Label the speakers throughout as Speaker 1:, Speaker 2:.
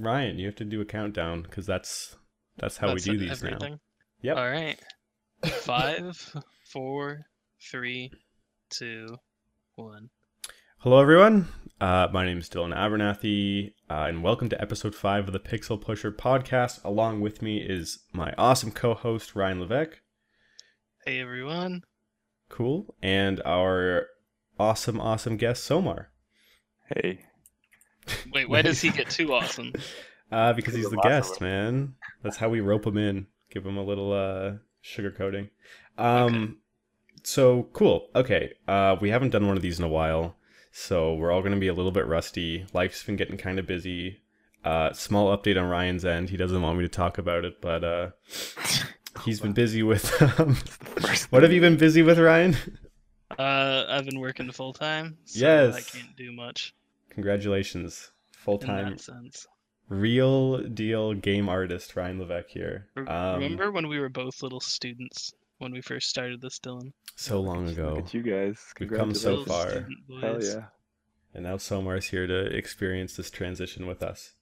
Speaker 1: Ryan, you have to do a countdown because that's that's how
Speaker 2: That's
Speaker 1: we do these
Speaker 2: everything.
Speaker 1: now. Yep.
Speaker 2: All right. Five, four, three, two, one.
Speaker 1: Hello, everyone. Uh, my name is Dylan Abernethy, uh, and welcome to episode five of the Pixel Pusher podcast. Along with me is my awesome co-host Ryan Levac.
Speaker 2: Hey everyone.
Speaker 1: Cool, and our awesome, awesome guest Somar.
Speaker 3: Hey,
Speaker 2: Wait, why does he get too awesome?
Speaker 1: Uh, because he's the
Speaker 3: awesome.
Speaker 1: guest, man. That's how we rope him in. Give him a little uh, sugar coating. Um, so cool. Okay. Uh, we haven't done one of these in a while, so we're all going to be a little bit rusty. Life's been getting kind of busy. Uh, small update on Ryan's end. He doesn't want me to talk about it, but uh, he's been busy with. Um, what have you been busy with, Ryan?
Speaker 2: Uh, I've been working full time, so
Speaker 1: Yes.
Speaker 2: I can't do much
Speaker 1: Congratulations, full
Speaker 2: in
Speaker 1: time,
Speaker 2: that sense.
Speaker 1: real deal game artist Ryan Levac here.
Speaker 2: Re-
Speaker 1: Um,
Speaker 2: Remember when we were both little students when we first started this, Dylan?
Speaker 1: so long
Speaker 3: Look
Speaker 1: ago.
Speaker 3: at you guys.
Speaker 1: We've come so far.
Speaker 2: student
Speaker 3: Hell yeah.
Speaker 1: And now Somar's here to experience this transition with us.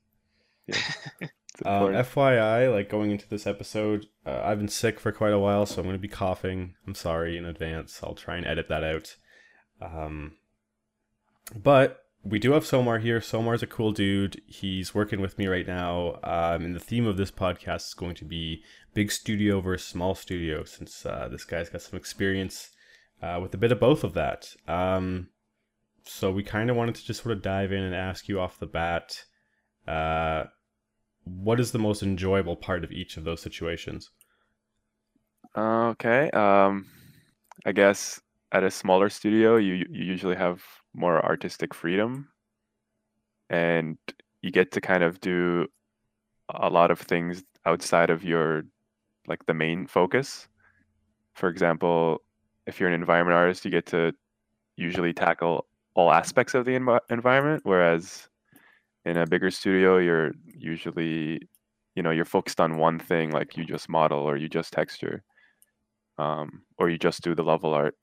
Speaker 3: It's
Speaker 1: Um. FYI, like going into this episode, uh, I've been sick for quite a while, so I'm going to be coughing. I'm sorry in advance. I'll try and edit that out. Um, but we do have Somar here. Somar's a cool dude. He's working with me right now. Um, and the theme of this podcast is going to be big studio versus small studio, since uh, this guy's got some experience uh, with a bit of both of that. Um, so we kind of wanted to just sort of dive in and ask you off the bat. Uh, what is the most enjoyable part of each of those situations?
Speaker 3: Okay. Um, I guess at a smaller studio, you you usually have more artistic freedom, and you get to kind of do a lot of things outside of your like the main focus. For example, if you're an environment artist, you get to usually tackle all aspects of the envi- environment, whereas in a bigger studio, you're usually you know you're focused on one thing, like you just model or you just texture um, or you just do the level art.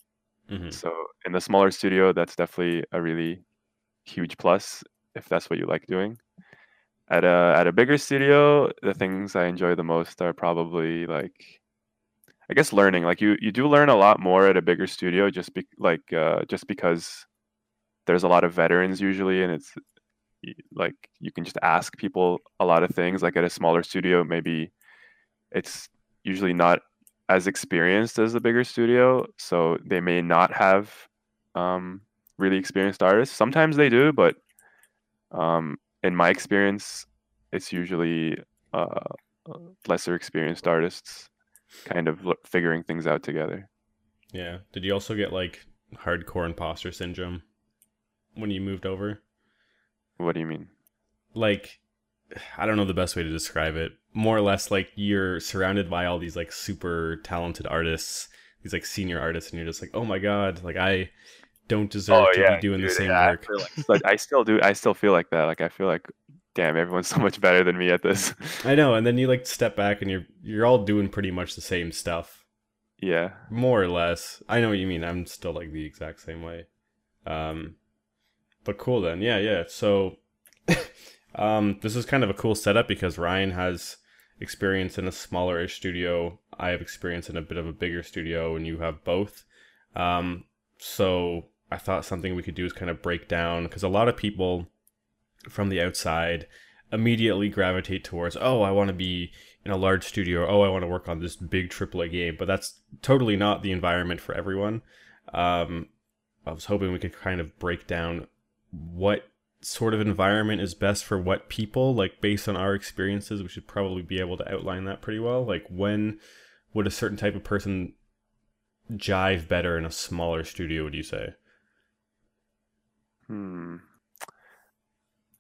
Speaker 1: Mhm.
Speaker 3: So in the smaller studio, that's definitely a really huge plus if that's what you like doing. At a at a bigger studio, the things I enjoy the most are probably like, I guess learning. Like you you do learn a lot more at a bigger studio, just be like uh, just because there's a lot of veterans usually, and it's like you can just ask people a lot of things. Like at a smaller studio, maybe it's usually not as experienced as the bigger studio, so they may not have um, really experienced artists. Sometimes they do, but um, in my experience, it's usually uh, lesser experienced artists kind of lo- figuring things out together.
Speaker 1: Yeah. Did you also get like hardcore imposter syndrome when you moved over?
Speaker 3: What do you mean?
Speaker 1: Like, I don't know the best way to describe it. More or less, like you're surrounded by all these like super talented artists, these like senior artists, and you're just like, oh my god, like I don't deserve to be doing the
Speaker 3: Oh,
Speaker 1: same
Speaker 3: yeah,
Speaker 1: work.
Speaker 3: feel like, like I still do. I still feel like that. Like I feel like, damn, everyone's so much better than me at this.
Speaker 1: I know, and then you like step back and you're you're all doing pretty much the same stuff.
Speaker 3: yeah.
Speaker 1: more or less. I know what you mean. I'm still like the exact same way. Um, but cool then. Yeah, yeah. So, um, this is kind of a cool setup because Ryan has experience in a smaller-ish studio. I have experience in a bit of a bigger studio, and you have both. Um, so I thought something we could do is kind of break down because a lot of people from the outside immediately gravitate towards, oh, I want to be in a large studio. Oh, I want to work on this big AAA game. But that's totally not the environment for everyone. Um, I was hoping we could kind of break down what sort of environment is best for what people. Like based on our experiences, we should probably be able to outline that pretty well. Like when would a certain type of person jive better in a smaller studio? Would you say?
Speaker 3: Hmm.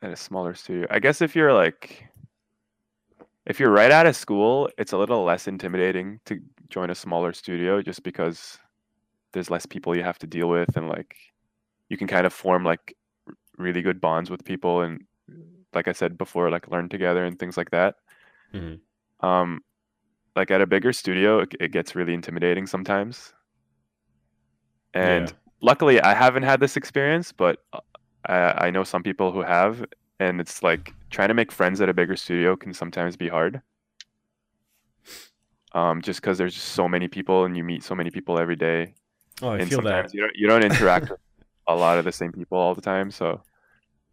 Speaker 3: At a smaller studio, I guess if you're like, if you're right out of school, it's a little less intimidating to join a smaller studio, just because there's less people you have to deal with, and like, you can kind of form like really good bonds with people, and like I said before, like learn together and things like that.
Speaker 1: Mhm.
Speaker 3: Um, like at a bigger studio, it, it gets really intimidating sometimes. And
Speaker 1: Yeah.
Speaker 3: luckily, I haven't had this experience, but uh, I, I know some people who have, and it's like trying to make friends at a bigger studio can sometimes be hard. Um, just because there's just so many people and you meet so many people every day,
Speaker 1: Oh, I
Speaker 3: and
Speaker 1: feel that.
Speaker 3: sometimes you don't you don't interact with a lot of the same people all the time. So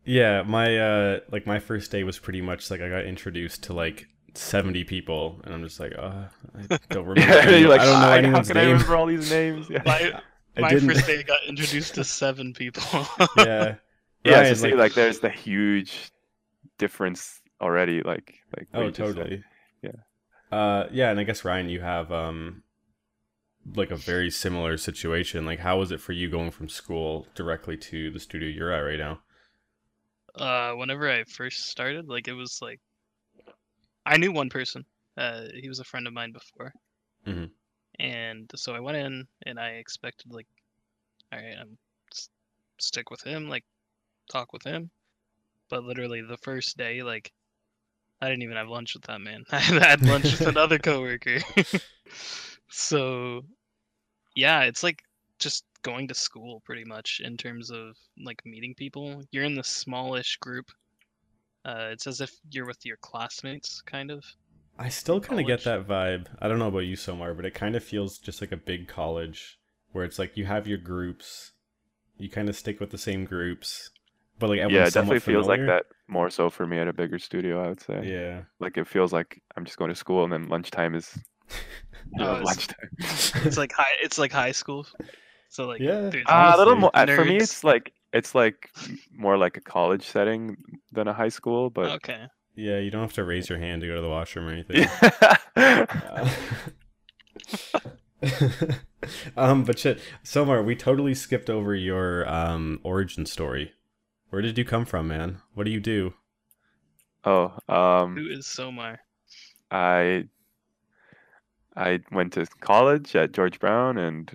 Speaker 1: Yeah, my uh like my first day was pretty much like I got introduced to like 70 people and I'm just like, uh I don't remember. any-
Speaker 3: you're like,
Speaker 1: I don't know
Speaker 3: "I-
Speaker 1: anyone's
Speaker 3: how can I remember all these names? Yeah,
Speaker 2: My, my first day got introduced to seven people.
Speaker 1: yeah.
Speaker 3: yeah.
Speaker 1: Ryan,
Speaker 3: so see, like, there's the huge difference already. Like like
Speaker 1: Oh,
Speaker 3: you just said.
Speaker 1: totally.
Speaker 3: Yeah.
Speaker 1: Uh, yeah, and I guess Ryan, you have um, like a very similar situation. Like, how was it for you going from school directly to the studio you're at right now?
Speaker 2: Uh, whenever I first started, like it was like I knew one person. Uh, he was a friend of mine before,
Speaker 1: Mhm.
Speaker 2: and so I went in and I expected like, all right, I'm s- stick with him, like talk with him. But literally the first day, like I didn't even have lunch with that man. I had lunch with another coworker. so yeah, it's like just going to school pretty much in terms of like meeting people. You're in the smallish group. Uh, it's as if you're with your classmates, kind of.
Speaker 1: I still kind of get that vibe. I don't know about you, Somar, but it kind of feels just like a big college where it's like you have your groups, you kind of stick with the same groups, but like
Speaker 3: Yeah, it definitely
Speaker 1: somewhat
Speaker 3: feels like that more so for me at a bigger studio. I would say.
Speaker 1: Yeah.
Speaker 3: Like it feels like I'm just going to school and then lunchtime is you know,
Speaker 2: it's-
Speaker 3: lunchtime.
Speaker 2: It's like high. It's like high school. So like
Speaker 1: Yeah.
Speaker 3: Uh, a little more uh, for me. It's like it's like more like a college setting than a high school, but
Speaker 2: okay.
Speaker 1: Yeah, you don't have to raise your hand to go to the washroom or anything.
Speaker 3: yeah.
Speaker 1: Um, but shit, Somar, we totally skipped over your um origin story. Where did you come from, man? What do you do?
Speaker 3: oh, um,
Speaker 2: Who is Somar?
Speaker 3: I I went to college at George Brown and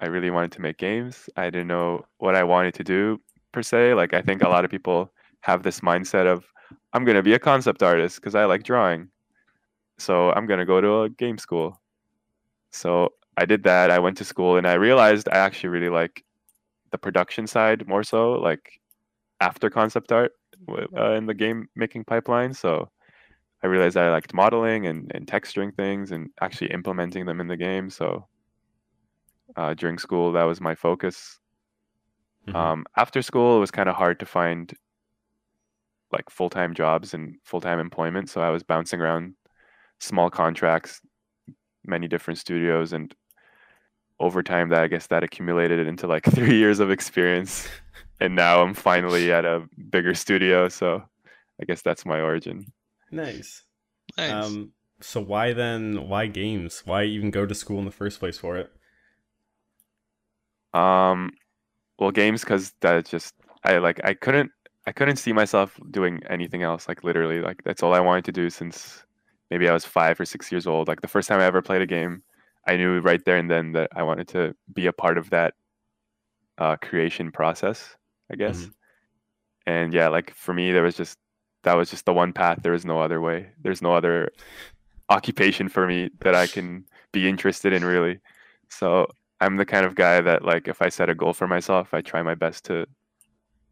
Speaker 3: I really wanted to make games. I didn't know what I wanted to do per se. Like I think a lot of people have this mindset of I'm going to be a concept artist because I like drawing. So I'm going to go to a game school. So I did that. I went to school and I realized I actually really like the production side more so like after concept art uh, in the game making pipeline. So I realized I liked modeling and, and texturing things and actually implementing them in the game. So uh, during school, that was my focus.
Speaker 1: Mhm.
Speaker 3: Um, after school, it was kind of hard to find like full time jobs and full time employment. So I was bouncing around small contracts, many different studios, and over time, that I guess that accumulated into like three years of experience. and now I'm finally at a bigger studio. So I guess that's my origin.
Speaker 1: Nice.
Speaker 2: Nice.
Speaker 1: Um, so why then? Why games? Why even go to school in the first place for it?
Speaker 3: Um, well, games because that just I like I couldn't I couldn't see myself doing anything else. Like literally, like that's all I wanted to do since maybe I was five or six years old. Like the first time I ever played a game, I knew right there and then that I wanted to be a part of that uh, creation process. I guess.
Speaker 1: Mhm.
Speaker 3: And yeah, like for me, there was just that was just the one path. There was no other way. There's no other occupation for me that I can be interested in really. So I'm the kind of guy that like if I set a goal for myself, I try my best to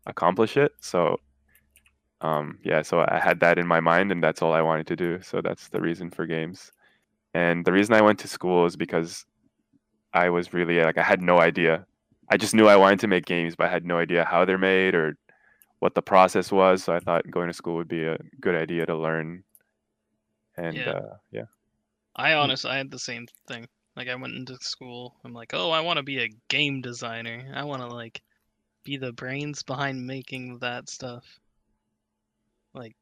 Speaker 3: accomplish it. So um yeah, so I had that in my mind and that's all I wanted to do. So that's the reason for games. And the reason I went to school is because I was really like I had no idea. I just knew I wanted to make games, but I had no idea how they're made or what the process was. So I thought going to school would be a good idea to learn. And
Speaker 2: Yeah.
Speaker 3: uh yeah.
Speaker 2: I honestly, I had the same thing. Like, I went into school. I'm like, oh, I want to be a game designer. I want to like be the brains behind making that stuff. Like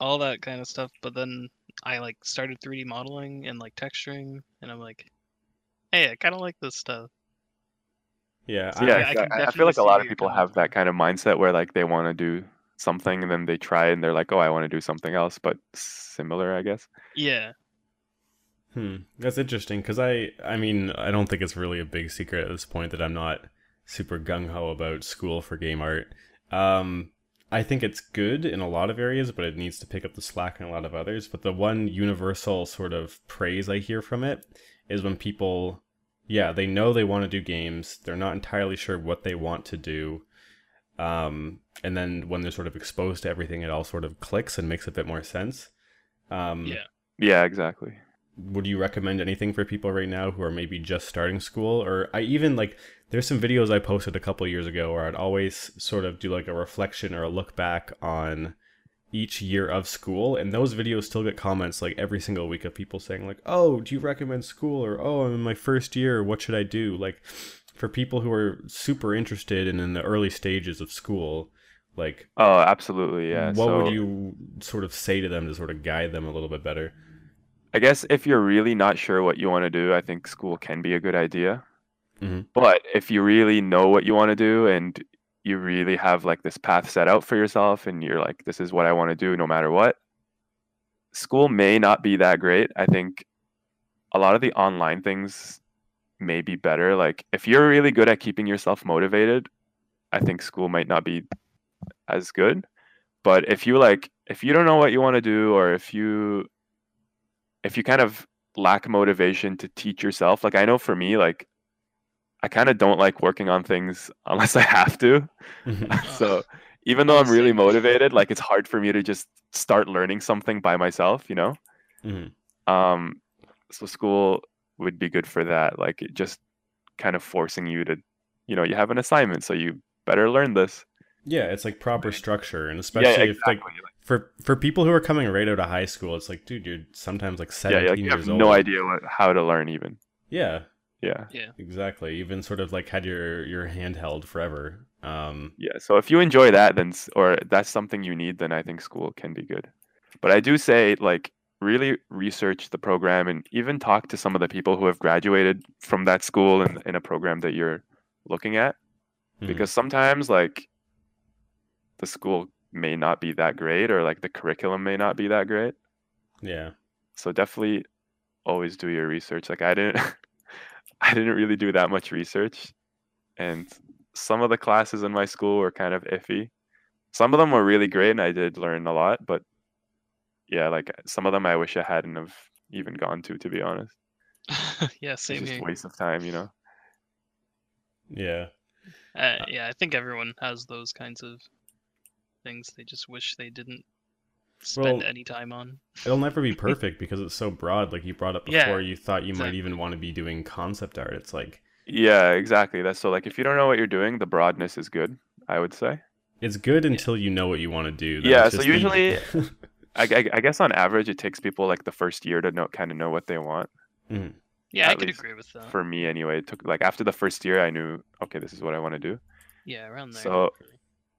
Speaker 2: all that kind of stuff. But then I like started 3D modeling and like texturing, and I'm like, hey, I kind of like this stuff.
Speaker 1: Yeah,
Speaker 3: So
Speaker 1: I-
Speaker 3: yeah,
Speaker 2: I-
Speaker 3: I,
Speaker 2: I
Speaker 3: I feel like a lot of people have that kind of mindset where like they want to do something and then they try and they're like, oh, I want to do something else, but similar, I guess.
Speaker 2: Yeah.
Speaker 1: Hmm, that's interesting because I, I mean, I don't think it's really a big secret at this point that I'm not super gung ho about school for game art. Um, I think it's good in a lot of areas, but it needs to pick up the slack in a lot of others. But the one universal sort of praise I hear from it is when people, yeah, they know they want to do games, they're not entirely sure what they want to do, um, and then when they're sort of exposed to everything, it all sort of clicks and makes a bit more sense. Um,
Speaker 2: Yeah.
Speaker 3: Yeah, exactly.
Speaker 1: Would you recommend anything for people right now who are maybe just starting school or i even like there's some videos i posted a couple years ago where i'd always sort of do like a reflection or a look back on each year of school and those videos still get comments like every single week of people saying like oh do you recommend school or oh i'm in my first year what should i do like for people who are super interested and in the early stages of school like
Speaker 3: Oh, absolutely. Yeah.
Speaker 1: what
Speaker 3: so
Speaker 1: would you sort of say to them to sort of guide them a little bit better
Speaker 3: I guess if you're really not sure what you want to do, I think school can be a good idea.
Speaker 1: Mhm.
Speaker 3: But if you really know what you want to do and you really have like this path set out for yourself and you're like, this is what I want to do no matter what, school may not be that great. I think a lot of the online things may be better. Like if you're really good at keeping yourself motivated, I think school might not be as good. But if you like if you don't know what you want to do or if you if you kind of lack motivation to teach yourself, like I know for me, like I kind of don't like working on things unless I have to. so even though I'm really motivated, like it's hard for me to just start learning something by myself, you know?
Speaker 1: Mhm.
Speaker 3: Um so school would be good for that. Like it just kind of forcing you to, you know, you have an assignment, so you better learn this.
Speaker 1: Yeah, it's like proper structure, and especially if like for for people who are coming right out of high school, it's like, dude, you're sometimes like
Speaker 3: yeah,
Speaker 1: seventeen
Speaker 3: yeah, like you
Speaker 1: years
Speaker 3: have
Speaker 1: old.
Speaker 3: no idea what, how to learn even.
Speaker 1: Yeah,
Speaker 3: Yeah.
Speaker 2: Yeah.
Speaker 1: exactly. You've been sort of like had your your handheld forever. Um,
Speaker 3: Yeah, so if you enjoy that, then or that's something you need, then I think school can be good. But I do say like really research the program and even talk to some of the people who have graduated from that school and in a program that you're looking at
Speaker 1: Mhm.
Speaker 3: because sometimes like the school may not be that great or like the curriculum may not be that great.
Speaker 1: yeah,
Speaker 3: So definitely always do your research. Like I didn't I didn't really do that much research and some of the classes in my school were kind of iffy. Some of them were really great and I did learn a lot, but yeah, like some of them I wish I hadn't have even gone to to be honest.
Speaker 2: yeah,
Speaker 3: It's
Speaker 2: same
Speaker 3: just
Speaker 2: here.
Speaker 3: a waste of time, you know.
Speaker 1: yeah,
Speaker 2: Uh, yeah, I think everyone has those kinds of things they just wish they didn't spend
Speaker 1: Well,
Speaker 2: any time on.
Speaker 1: it'll never be perfect because it's so broad. Like you brought up
Speaker 2: Yeah,
Speaker 1: before, you thought you might even want to be doing concept art. It's like
Speaker 3: Yeah, exactly. That's so like if you don't know what you're doing, the broadness is good, I would say.
Speaker 1: it's good until you know what you want to do. Then
Speaker 3: Yeah,
Speaker 1: it's
Speaker 3: so usually- I, I, I guess on average it takes people like the first year to know kind of know what they want.
Speaker 1: Mhm.
Speaker 2: Yeah, I could agree with that.
Speaker 3: For me anyway, it took like after the first year I knew okay, this is what I want to do.
Speaker 2: Yeah, around there.
Speaker 3: So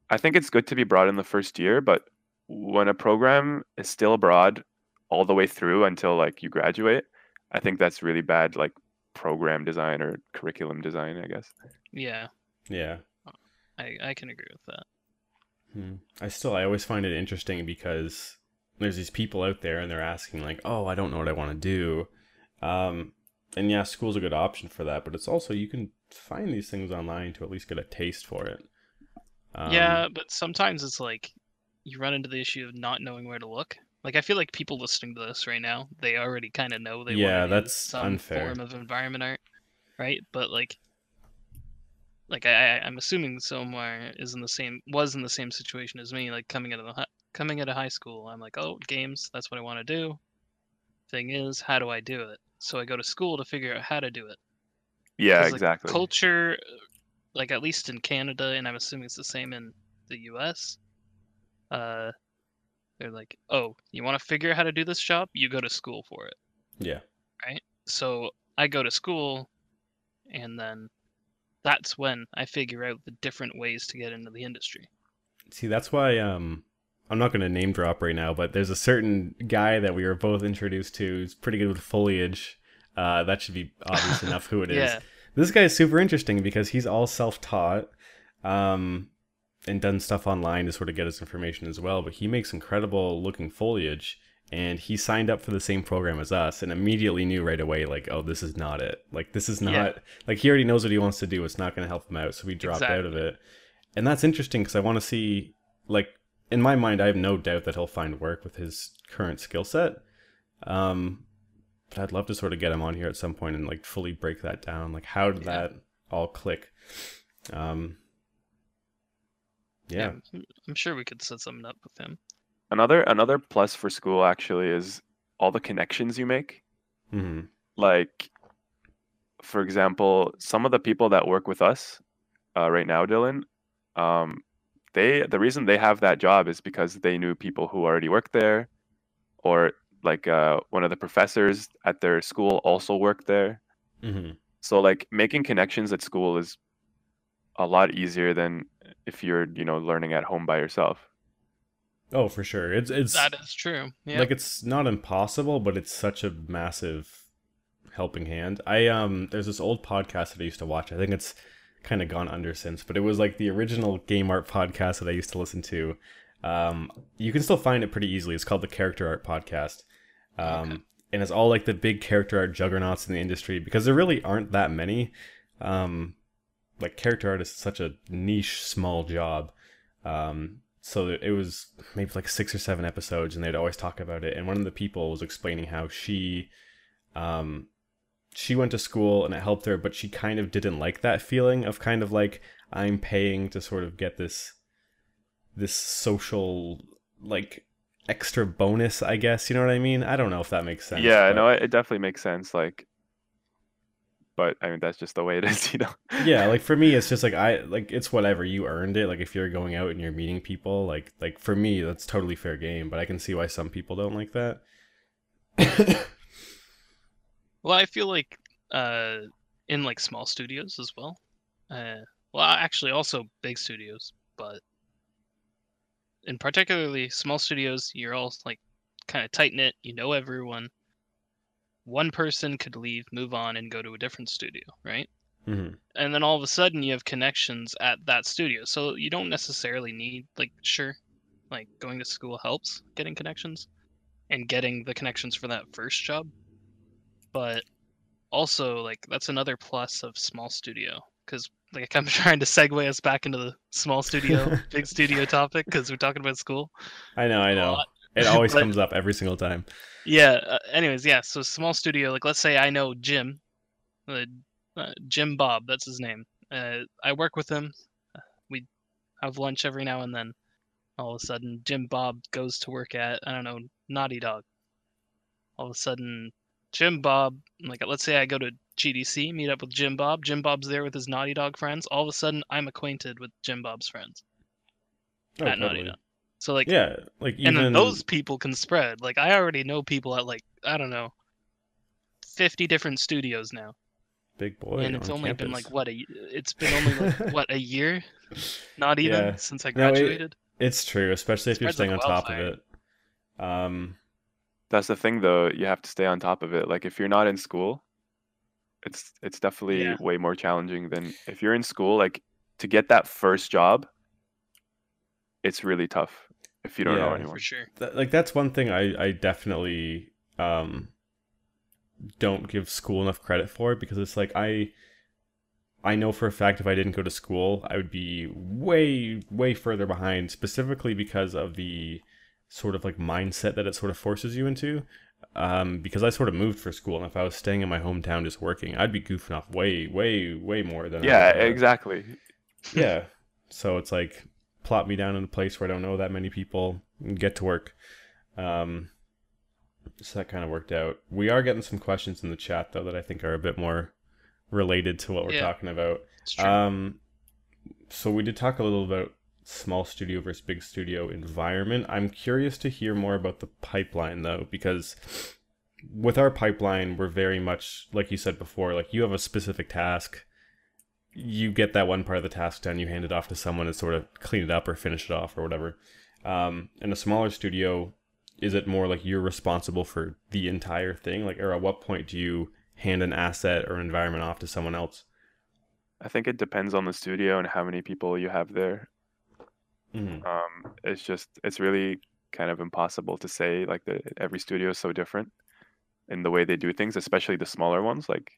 Speaker 3: I think it's good to be broad in the first year, but when a program is still abroad all the way through until like you graduate, I think that's really bad like program design or curriculum design, I guess.
Speaker 2: yeah,
Speaker 1: yeah.
Speaker 2: I, I can agree with that.
Speaker 1: Hmm. I still, I always find it interesting because there's these people out there and they're asking like, "Oh, I don't know what I want to do," um, and yeah, school's a good option for that. But it's also you can find these things online to at least get a taste for it. Um,
Speaker 2: yeah, but sometimes it's like you run into the issue of not knowing where to look. Like I feel like people listening to this right now, they already kind of know they
Speaker 1: Yeah,
Speaker 2: want
Speaker 1: that's
Speaker 2: some
Speaker 1: unfair.
Speaker 2: form of environment art, right? But like, like I, I- I'm assuming Somar is in the same was in the same situation as me. Like coming out of the coming out of high school, I'm like, oh, games, that's what I want to do. Thing is, how do I do it? So I go to school to figure out how to do it.
Speaker 3: Yeah,
Speaker 2: 'Cause, like,
Speaker 3: exactly.
Speaker 2: Culture, like at least in Canada, and I'm assuming it's the same in the U.S. Uh, they're like, oh, you want to figure out how to do this job? You go to school for it.
Speaker 1: yeah, Right.
Speaker 2: So I go to school, and then that's when I figure out the different ways to get into the industry.
Speaker 1: See, that's why um I'm not going to name drop right now, but there's a certain guy that we were both introduced to who's pretty good with foliage. Uh, that should be obvious enough who it is. This guy is super interesting because he's all self-taught, um, and done stuff online to sort of get his information as well. But he makes incredible looking foliage, and he signed up for the same program as us, and immediately knew right away, like, oh, this is not it. Like, this is not
Speaker 2: Yeah.
Speaker 1: like he already knows what he wants to do. It's not going to help him out, so he dropped out of it. And that's interesting because I want to see, like, in my mind, I have no doubt that he'll find work with his current skill set. Um, but I'd love to sort of get him on here at some point and like fully break that down. Like, how did
Speaker 2: Yeah.
Speaker 1: that all click? Um, Yeah.
Speaker 2: I'm- I'm sure we could set something up with him.
Speaker 3: Another another plus for school actually is all the connections you make.
Speaker 1: Mm-hmm.
Speaker 3: Like, for example, some of the people that work with us uh, right now, Dylan, um, they the reason they have that job is because they knew people who already worked there, or like uh, one of the professors at their school also worked there.
Speaker 1: hmm
Speaker 3: So like making connections at school is a lot easier than if you're you know learning at home by yourself.
Speaker 1: Oh, for sure. It's it's
Speaker 2: That is true. Yeah.
Speaker 1: like it's not impossible, but it's such a massive helping hand. I um there's this old podcast that I used to watch. I think it's kind of gone under since, but it was like the original game art podcast that I used to listen to. Um you can still find it pretty easily. It's called the Character Art Podcast. Um
Speaker 2: Okay.
Speaker 1: and it's all like the big character art juggernauts in the industry because there really aren't that many. Um like character art is such a niche small job. Um so it was maybe like six or seven episodes and they'd always talk about it and one of the people was explaining how she um she went to school and it helped her but she kind of didn't like that feeling of kind of like i'm paying to sort of get this this social like extra bonus i guess you know what i mean i don't know if that makes sense
Speaker 3: yeah,
Speaker 1: but-
Speaker 3: no, it, it definitely makes sense. Like, but I mean that's just the way it is, you know.
Speaker 1: yeah like for me it's just like i like it's whatever you earned it like if you're going out and you're meeting people like like for me that's totally fair game but i can see why some people don't like that
Speaker 2: Well, I feel like uh, in like small studios as well. Uh, well, actually, also big studios, but in particularly small studios, you're all like kind of tight knit. You know everyone. One person could leave, move on, and go to a different studio, right?
Speaker 1: hmm
Speaker 2: And then all of a sudden, you have connections at that studio. So you don't necessarily need like sure, like going to school helps getting connections, and getting the connections for that first job but also like that's another plus of small studio because like I'm trying to segue us back into the small studio, big studio topic because we're talking about school.
Speaker 1: i know I know it always
Speaker 2: But-
Speaker 1: comes up every single time
Speaker 2: Yeah. Uh, anyways, yeah. So small studio, like let's say I know Jim, uh, uh, Jim Bob, that's his name. Uh, I work with him. We have lunch every now and then. All of a sudden, Jim Bob goes to work at I don't know Naughty Dog. All of a sudden, Jim Bob, like let's say I go to GDC, meet up with Jim Bob. Jim Bob's there with his Naughty Dog friends. All of a sudden, I'm acquainted with Jim Bob's friends
Speaker 1: oh,
Speaker 2: at Naughty. Dog. So like,
Speaker 1: yeah like even
Speaker 2: and then those people can spread. Like I already know people at like I don't know, fifty different studios now,
Speaker 1: big boy
Speaker 2: and it's
Speaker 1: on
Speaker 2: only been like what a it's been only like what a year, not even
Speaker 1: Yeah.
Speaker 2: since I graduated.
Speaker 1: No, it-
Speaker 2: graduated.
Speaker 1: it's true especially if you're staying on top of it um
Speaker 3: That's the thing though, you have to stay on top of it. Like if you're not in school, it's it's definitely
Speaker 2: Yeah.
Speaker 3: way more challenging than if you're in school like to get that first job it's really tough if you don't know
Speaker 1: Yeah.
Speaker 3: anyone.
Speaker 2: for sure.
Speaker 1: th- like that's one thing I I definitely um don't give school enough credit for because it's like I I know for a fact if I didn't go to school I would be way way further behind specifically because of the sort of like mindset that it sort of forces you into um because I sort of moved for school and if I was staying in my hometown just working I'd be goofing off way way way more than I
Speaker 3: Yeah,
Speaker 1: would, uh,
Speaker 3: exactly.
Speaker 1: yeah. So it's like plop me down in a place where I don't know that many people and get to work. Um, so that kind of worked out. We are getting some questions in the chat though that I think are a bit more related to what we're
Speaker 2: Yeah.
Speaker 1: talking about.
Speaker 2: True.
Speaker 1: Um, so we did talk a little about small studio versus big studio environment. I'm curious to hear more about the pipeline though, because with our pipeline, we're very much like you said before. Like you have a specific task, you get that one part of the task done, you hand it off to someone to sort of clean it up or finish it off or whatever. Um, in a smaller studio, is it more like you're responsible for the entire thing? Like, or at what point do you hand an asset or an environment off to someone else?
Speaker 3: I think it depends on the studio and how many people you have there.
Speaker 1: Mhm.
Speaker 3: Um, it's just it's really kind of impossible to say. Like the every studio is so different in the way they do things, especially the smaller ones. Like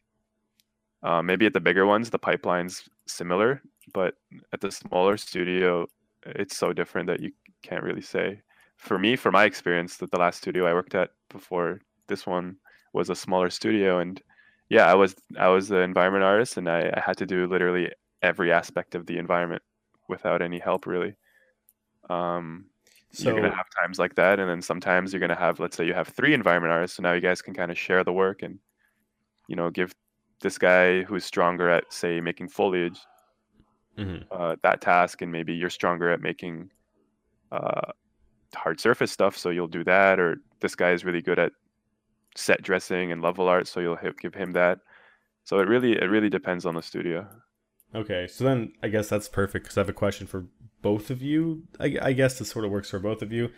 Speaker 3: uh, maybe at the bigger ones, the pipeline's similar, but at the smaller studio, it's so different that you can't really say. For me, for my experience, that the last studio I worked at before this one was a smaller studio, and yeah, I was I was the environment artist, and I, I had to do literally every aspect of the environment without any help really Um,
Speaker 1: So
Speaker 3: you're gonna have times like that, and then sometimes you're gonna have, let's say, you have three environment artists, so now you guys can kind of share the work and, you know, give this guy who's stronger at, say, making foliage
Speaker 1: Mhm.
Speaker 3: uh, that task, and maybe you're stronger at making uh, hard surface stuff, so you'll do that. Or this guy is really good at set dressing and level art, so you'll give him that. So it really, it really depends on the studio.
Speaker 1: Okay, so then I guess that's perfect because I have a question for both of you. I, I guess this sort of works for both of you,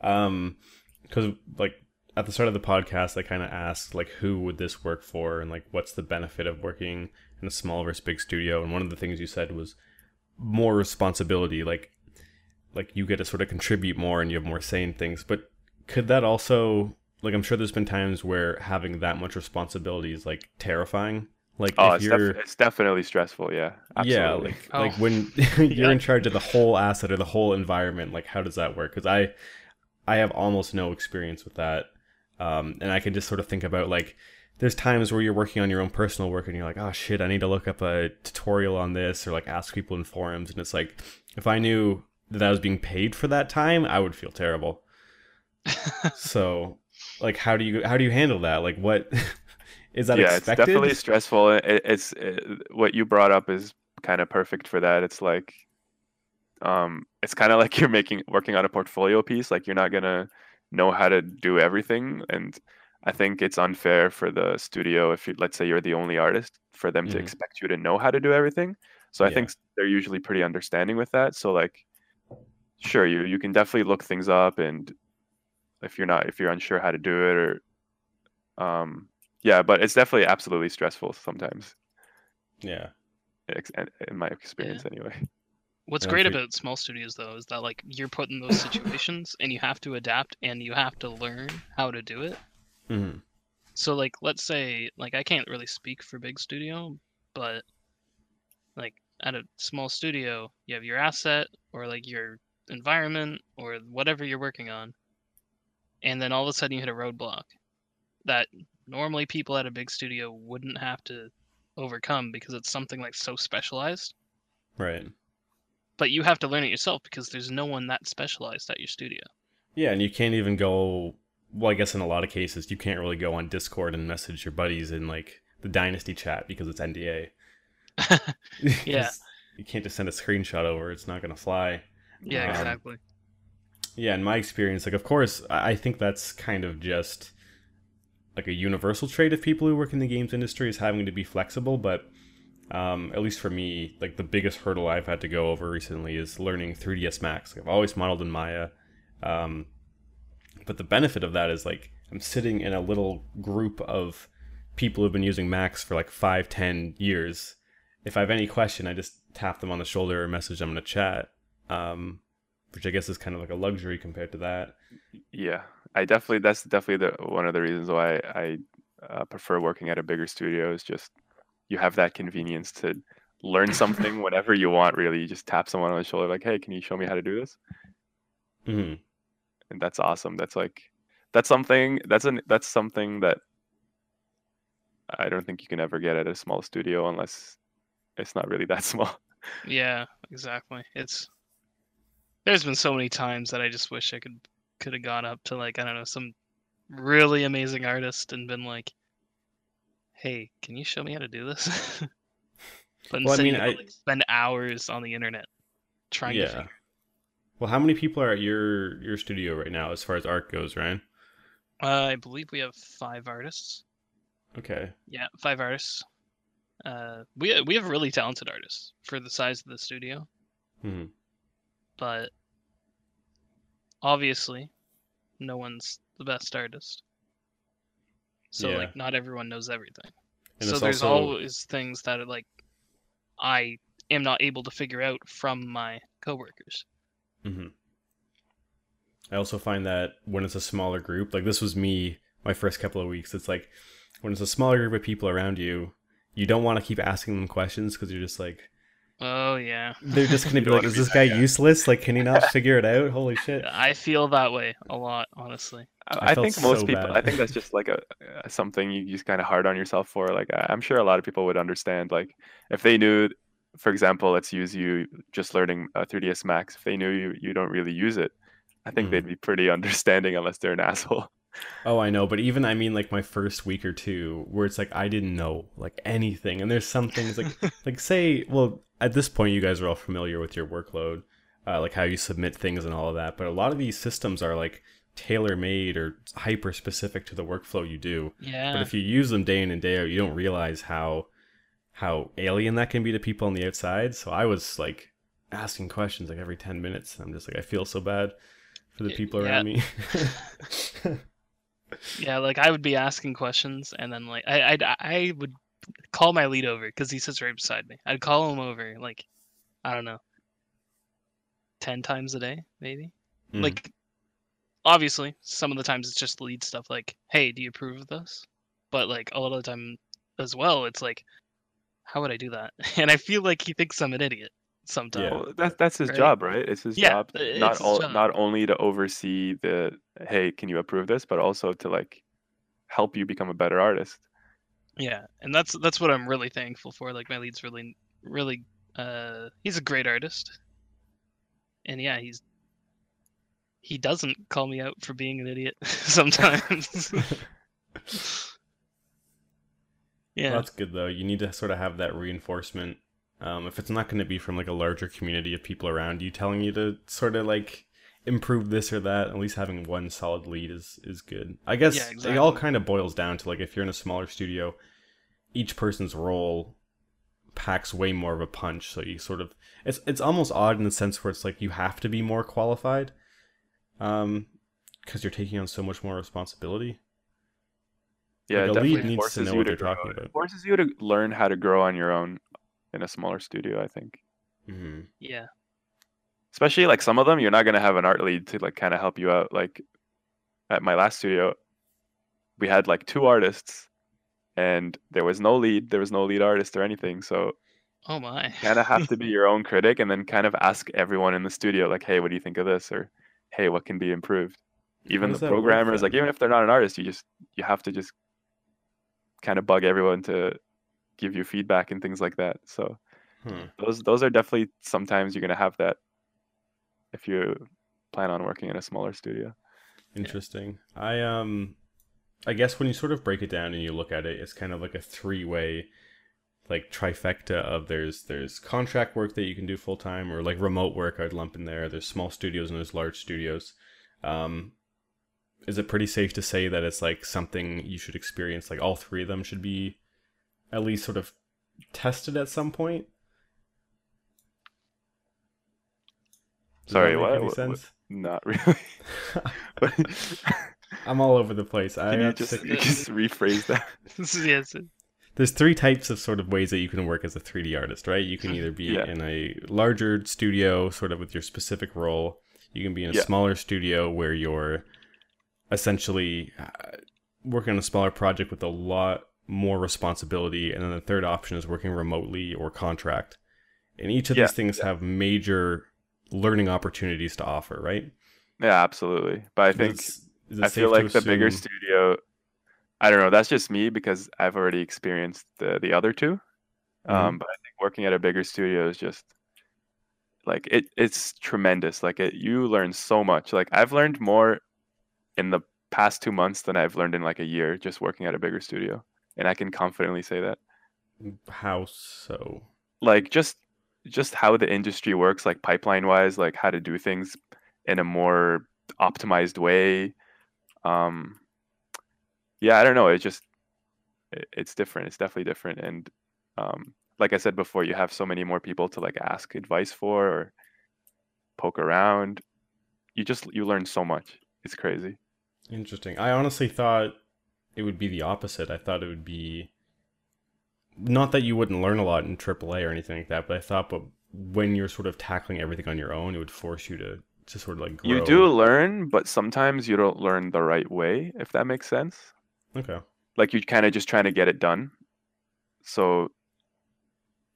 Speaker 1: um, because like at the start of the podcast, I kind of asked like who would this work for and like what's the benefit of working in a small versus big studio. And one of the things you said was more responsibility, like like you get to sort of contribute more and you have more say in things. But could that also like I'm sure there's been times where having that much responsibility is like terrifying. Like
Speaker 3: Oh,
Speaker 1: if
Speaker 3: it's,
Speaker 1: you're
Speaker 3: def- it's definitely stressful. Yeah,
Speaker 1: yeah,
Speaker 3: absolutely.
Speaker 1: like
Speaker 2: Oh.
Speaker 1: like when you're
Speaker 2: Yeah.
Speaker 1: in charge of the whole asset or the whole environment, like how does that work? Because I I have almost no experience with that, um, and I can just sort of think about like there's times where you're working on your own personal work and you're like, oh shit, I need to look up a tutorial on this or like ask people in forums, and it's like if I knew that I was being paid for that time, I would feel terrible. so, like, how do you how do you handle that? Like, what is that
Speaker 3: yeah,
Speaker 1: expected?
Speaker 3: it's definitely stressful. It, it's it, what you brought up is kind of perfect for that. It's like, um, it's kind of like you're making working on a portfolio piece. Like you're not gonna know how to do everything, and I think it's unfair for the studio if you let's say you're the only artist for them to
Speaker 1: Mhm.
Speaker 3: expect you to know how to do everything. So I
Speaker 1: Yeah.
Speaker 3: think they're usually pretty understanding with that. So like, sure, you you can definitely look things up, and if you're not if you're unsure how to do it or um yeah but it's definitely absolutely stressful sometimes
Speaker 1: yeah.
Speaker 3: in- in my experience anyway
Speaker 2: What's
Speaker 1: Yeah,
Speaker 2: great
Speaker 1: for-
Speaker 2: about small studios though is that like you're put in those situations and you have to adapt and you have to learn how to do it.
Speaker 1: hmm
Speaker 2: So like let's say like I can't really speak for big studio, but like at a small studio, you have your asset or like your environment or whatever you're working on. And then all of a sudden you hit a roadblock that normally people at a big studio wouldn't have to overcome because it's something like so specialized.
Speaker 1: Right.
Speaker 2: But you have to learn it yourself because there's no one that specialized at your studio.
Speaker 1: Yeah, and you can't even go. Well, I guess in a lot of cases, you can't really go on Discord and message your buddies in like the Dynasty chat because it's NDA.
Speaker 2: yeah.
Speaker 1: You can't just send a screenshot over; it's not gonna fly.
Speaker 2: Yeah,
Speaker 1: Um,
Speaker 2: exactly.
Speaker 1: Yeah, in my experience, like of course, I I think that's kind of just like a universal trait of people who work in the games industry is having to be flexible. But um, at least for me, like the biggest hurdle I've had to go over recently is learning 3ds Max. Like, I've always modeled in Maya, um, but the benefit of that is like I'm sitting in a little group of people who've been using Max for like five, ten years. If I have any question, I just tap them on the shoulder or message them in a chat. Um, which I guess is kind of like a luxury compared to that.
Speaker 3: yeah i definitely that's definitely the one of the reasons why i uh, prefer working at a bigger studio is just you have that convenience to learn something whenever you want really. You just tap someone on the shoulder like hey can you show me how to do this?
Speaker 1: Hmm
Speaker 3: and that's awesome. That's like that's something that's an that's something that i don't think you can ever get at a small studio unless it's not really that small.
Speaker 2: Yeah, exactly. It's there's been so many times that I just wish I could could have gone up to like I don't know some really amazing artist and been like, "Hey, can you show me how to do this?" but
Speaker 1: Well, I mean, I-
Speaker 2: like, spend hours on the internet trying to
Speaker 1: Yeah.
Speaker 2: figure.
Speaker 1: Well, how many people are at your your studio right now, as far as art goes, Ryan?
Speaker 2: Uh, I believe we have five artists.
Speaker 1: Okay.
Speaker 2: Yeah, five artists. Uh, we we have really talented artists for the size of the studio.
Speaker 1: hmm
Speaker 2: but obviously no one's the best artist. So
Speaker 1: Yeah.
Speaker 2: like not everyone knows everything.
Speaker 1: And
Speaker 2: so there's
Speaker 1: also-
Speaker 2: always things that are like i am not able to figure out from my coworkers.
Speaker 1: Hmm I also find that when it's a smaller group, like this was me my first couple of weeks, it's like when it's a smaller group of people around you, you don't want to keep asking them questions because you're just like
Speaker 2: oh yeah
Speaker 1: they're just gonna be like, "Is this guy
Speaker 3: guy."
Speaker 1: useless? Like, can he not figure it out? Holy shit!"
Speaker 2: i feel that way a lot honestly
Speaker 3: I,
Speaker 1: I
Speaker 3: I
Speaker 1: felt
Speaker 3: think most
Speaker 1: so
Speaker 3: people.
Speaker 1: bad.
Speaker 3: I think that's just like a, uh something you just kind of hard on yourself for. Like I- I'm sure a lot of people would understand. Like if they knew for example, let's use you just learning uh, 3ds Max. If they knew you you don't really use it, I think
Speaker 1: Mhm.
Speaker 3: they'd be pretty understanding unless they're an asshole.
Speaker 1: Oh, I know, but even I mean like my first week or two where it's like I didn't know like anything and there's some things like like say well at this point you guys are all familiar with your workload uh, like how you submit things and all of that but a lot of these systems are like tailor made or hyper specific to the workflow you do
Speaker 2: Yeah.
Speaker 1: but if you use them day in and day out you don't realize how how alien that can be to people on the outside so I was like asking questions like every 10 minutes I'm just like I feel so bad for the people
Speaker 2: yeah.
Speaker 1: around me
Speaker 2: Yeah, like I would be asking questions, and then like I I'd, I would call my lead over because he sits right beside me. I'd call him over like I don't know, ten times a day maybe.
Speaker 1: Mm.
Speaker 2: Like obviously, some of the times it's just lead stuff like, "Hey, do you approve of this?" But like a lot of the time as well, it's like, "How would I do that?" And I feel like he thinks I'm an idiot sometimes.
Speaker 1: Yeah.
Speaker 3: Well, that's that's his
Speaker 2: Right?
Speaker 3: job, right? It's his
Speaker 2: Yeah,
Speaker 3: job
Speaker 2: i-
Speaker 3: not
Speaker 2: his
Speaker 3: all
Speaker 2: job.
Speaker 3: not only to oversee the hey, can you approve this, but also to like help you become a better artist.
Speaker 2: Yeah, and that's that's what I'm really thankful for. Like my lead's really really uh he's a great artist. And yeah, he's he doesn't call me out for being an idiot sometimes. yeah.
Speaker 1: Well, that's good though. You need to sort of have that reinforcement. Um, if it's not going to be from like a larger community of people around you telling you to sort of like improve this or that, at least having one solid lead is is good. I guess
Speaker 2: Yeah,
Speaker 1: it all kind of boils down to like if you're in a smaller studio, each person's role packs way more of a punch. So you sort of it's it's almost odd in the sense where it's like you have to be more qualified, um, because you're taking on so much more responsibility.
Speaker 3: Yeah,
Speaker 1: Like,
Speaker 3: it
Speaker 1: a lead
Speaker 3: definitely
Speaker 1: needs to
Speaker 3: forces
Speaker 1: know
Speaker 3: you
Speaker 1: what
Speaker 3: to
Speaker 1: they're
Speaker 3: grow.
Speaker 1: talking
Speaker 3: It
Speaker 1: about.
Speaker 3: forces you to learn how to grow on your own in a smaller studio, I think.
Speaker 1: hmm
Speaker 2: Yeah.
Speaker 3: Especially like some of them, you're not gonna have an art lead to like kind of help you out. Like at my last studio, we had like two artists, and there was no lead. There was no lead artist or anything. So
Speaker 2: Oh my.
Speaker 3: kind of have to be your own critic, and then kind of ask everyone in the studio, like, "Hey, what do you think of this?" or "Hey, what can be improved?" Even the programmers, like even if they're not an artist, you just you have to just kind of bug everyone to give you feedback and things like that. So
Speaker 1: Huh.
Speaker 3: those those are definitely sometimes you're gonna have that if you plan on working in a smaller studio.
Speaker 1: Interesting. I um I guess when you sort of break it down and you look at it, it's kind of like a three-way like trifecta of there's there's contract work that you can do full time or like remote work I'd lump in there. There's small studios and there's large studios. Um is it pretty safe to say that it's like something you should experience like all three of them should be at least sort of tested at some point? Does that
Speaker 3: Sorry,
Speaker 1: make
Speaker 3: what? What- what- Not really. But
Speaker 1: I'm all over the place. I
Speaker 3: can you just you just rephrase that?
Speaker 2: yes.
Speaker 1: there's three types of sort of ways that you can work as a 3D artist, right? You can either be
Speaker 3: Yeah.
Speaker 1: in a larger studio, sort of with your specific role. You can be in a
Speaker 3: Yeah.
Speaker 1: smaller studio where you're essentially uh, working on a smaller project with a lot more responsibility. And then the third option is working remotely or contract. And each of
Speaker 3: Yeah,
Speaker 1: these things have major learning opportunities to offer, right?
Speaker 3: Yeah, absolutely. But I think
Speaker 1: Is- is it
Speaker 3: I feel like the bigger studio. I don't know. That's just me because I've already experienced the the other 2
Speaker 1: Mhm.
Speaker 3: Um, but I think working at a bigger studio is just like it. It's tremendous. Like it, you learn so much. Like I've learned more in the past two months than I've learned in like a year just working at a bigger studio, and I can confidently say that.
Speaker 1: How so?
Speaker 3: Like just just how the industry works, like pipeline wise, like how to do things in a more optimized way. Um, yeah, I don't know. It just it, it's different. It's definitely different, and um, like I said before, you have so many more people to like ask advice for or poke around. You just you learn so much. It's crazy.
Speaker 1: Interesting. I honestly thought it would be the opposite. I thought it would be not that you wouldn't learn a lot in AAA or anything like that, but I thought but when you're sort of tackling everything on your own, it would force you to to sort of like grow.
Speaker 3: You do learn, but sometimes you don't learn the right way. If that makes sense.
Speaker 1: Okay.
Speaker 3: like you're kind of just trying to get it done so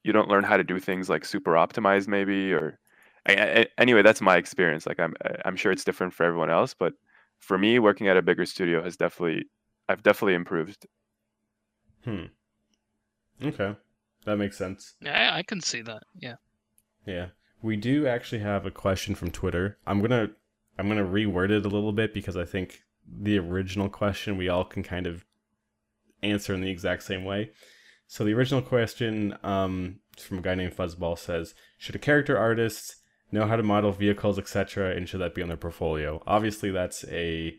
Speaker 3: you don't learn how to do things like super optimized maybe or I, I, anyway that's my experience like i'm i'm sure it's different for everyone else but for me working at a bigger studio has definitely i've definitely improved
Speaker 1: Hmm. Okay. that makes sense.
Speaker 2: Yeah, I, I can see that. Yeah.
Speaker 1: Yeah. We do actually have a question from Twitter. I'm gonna I'm gonna reword it a little bit because I think the original question we all can kind of answer in the exact same way. So the original question um, from a guy named Fuzzball says, should a character artist know how to model vehicles, etc., and should that be on their portfolio? Obviously, that's a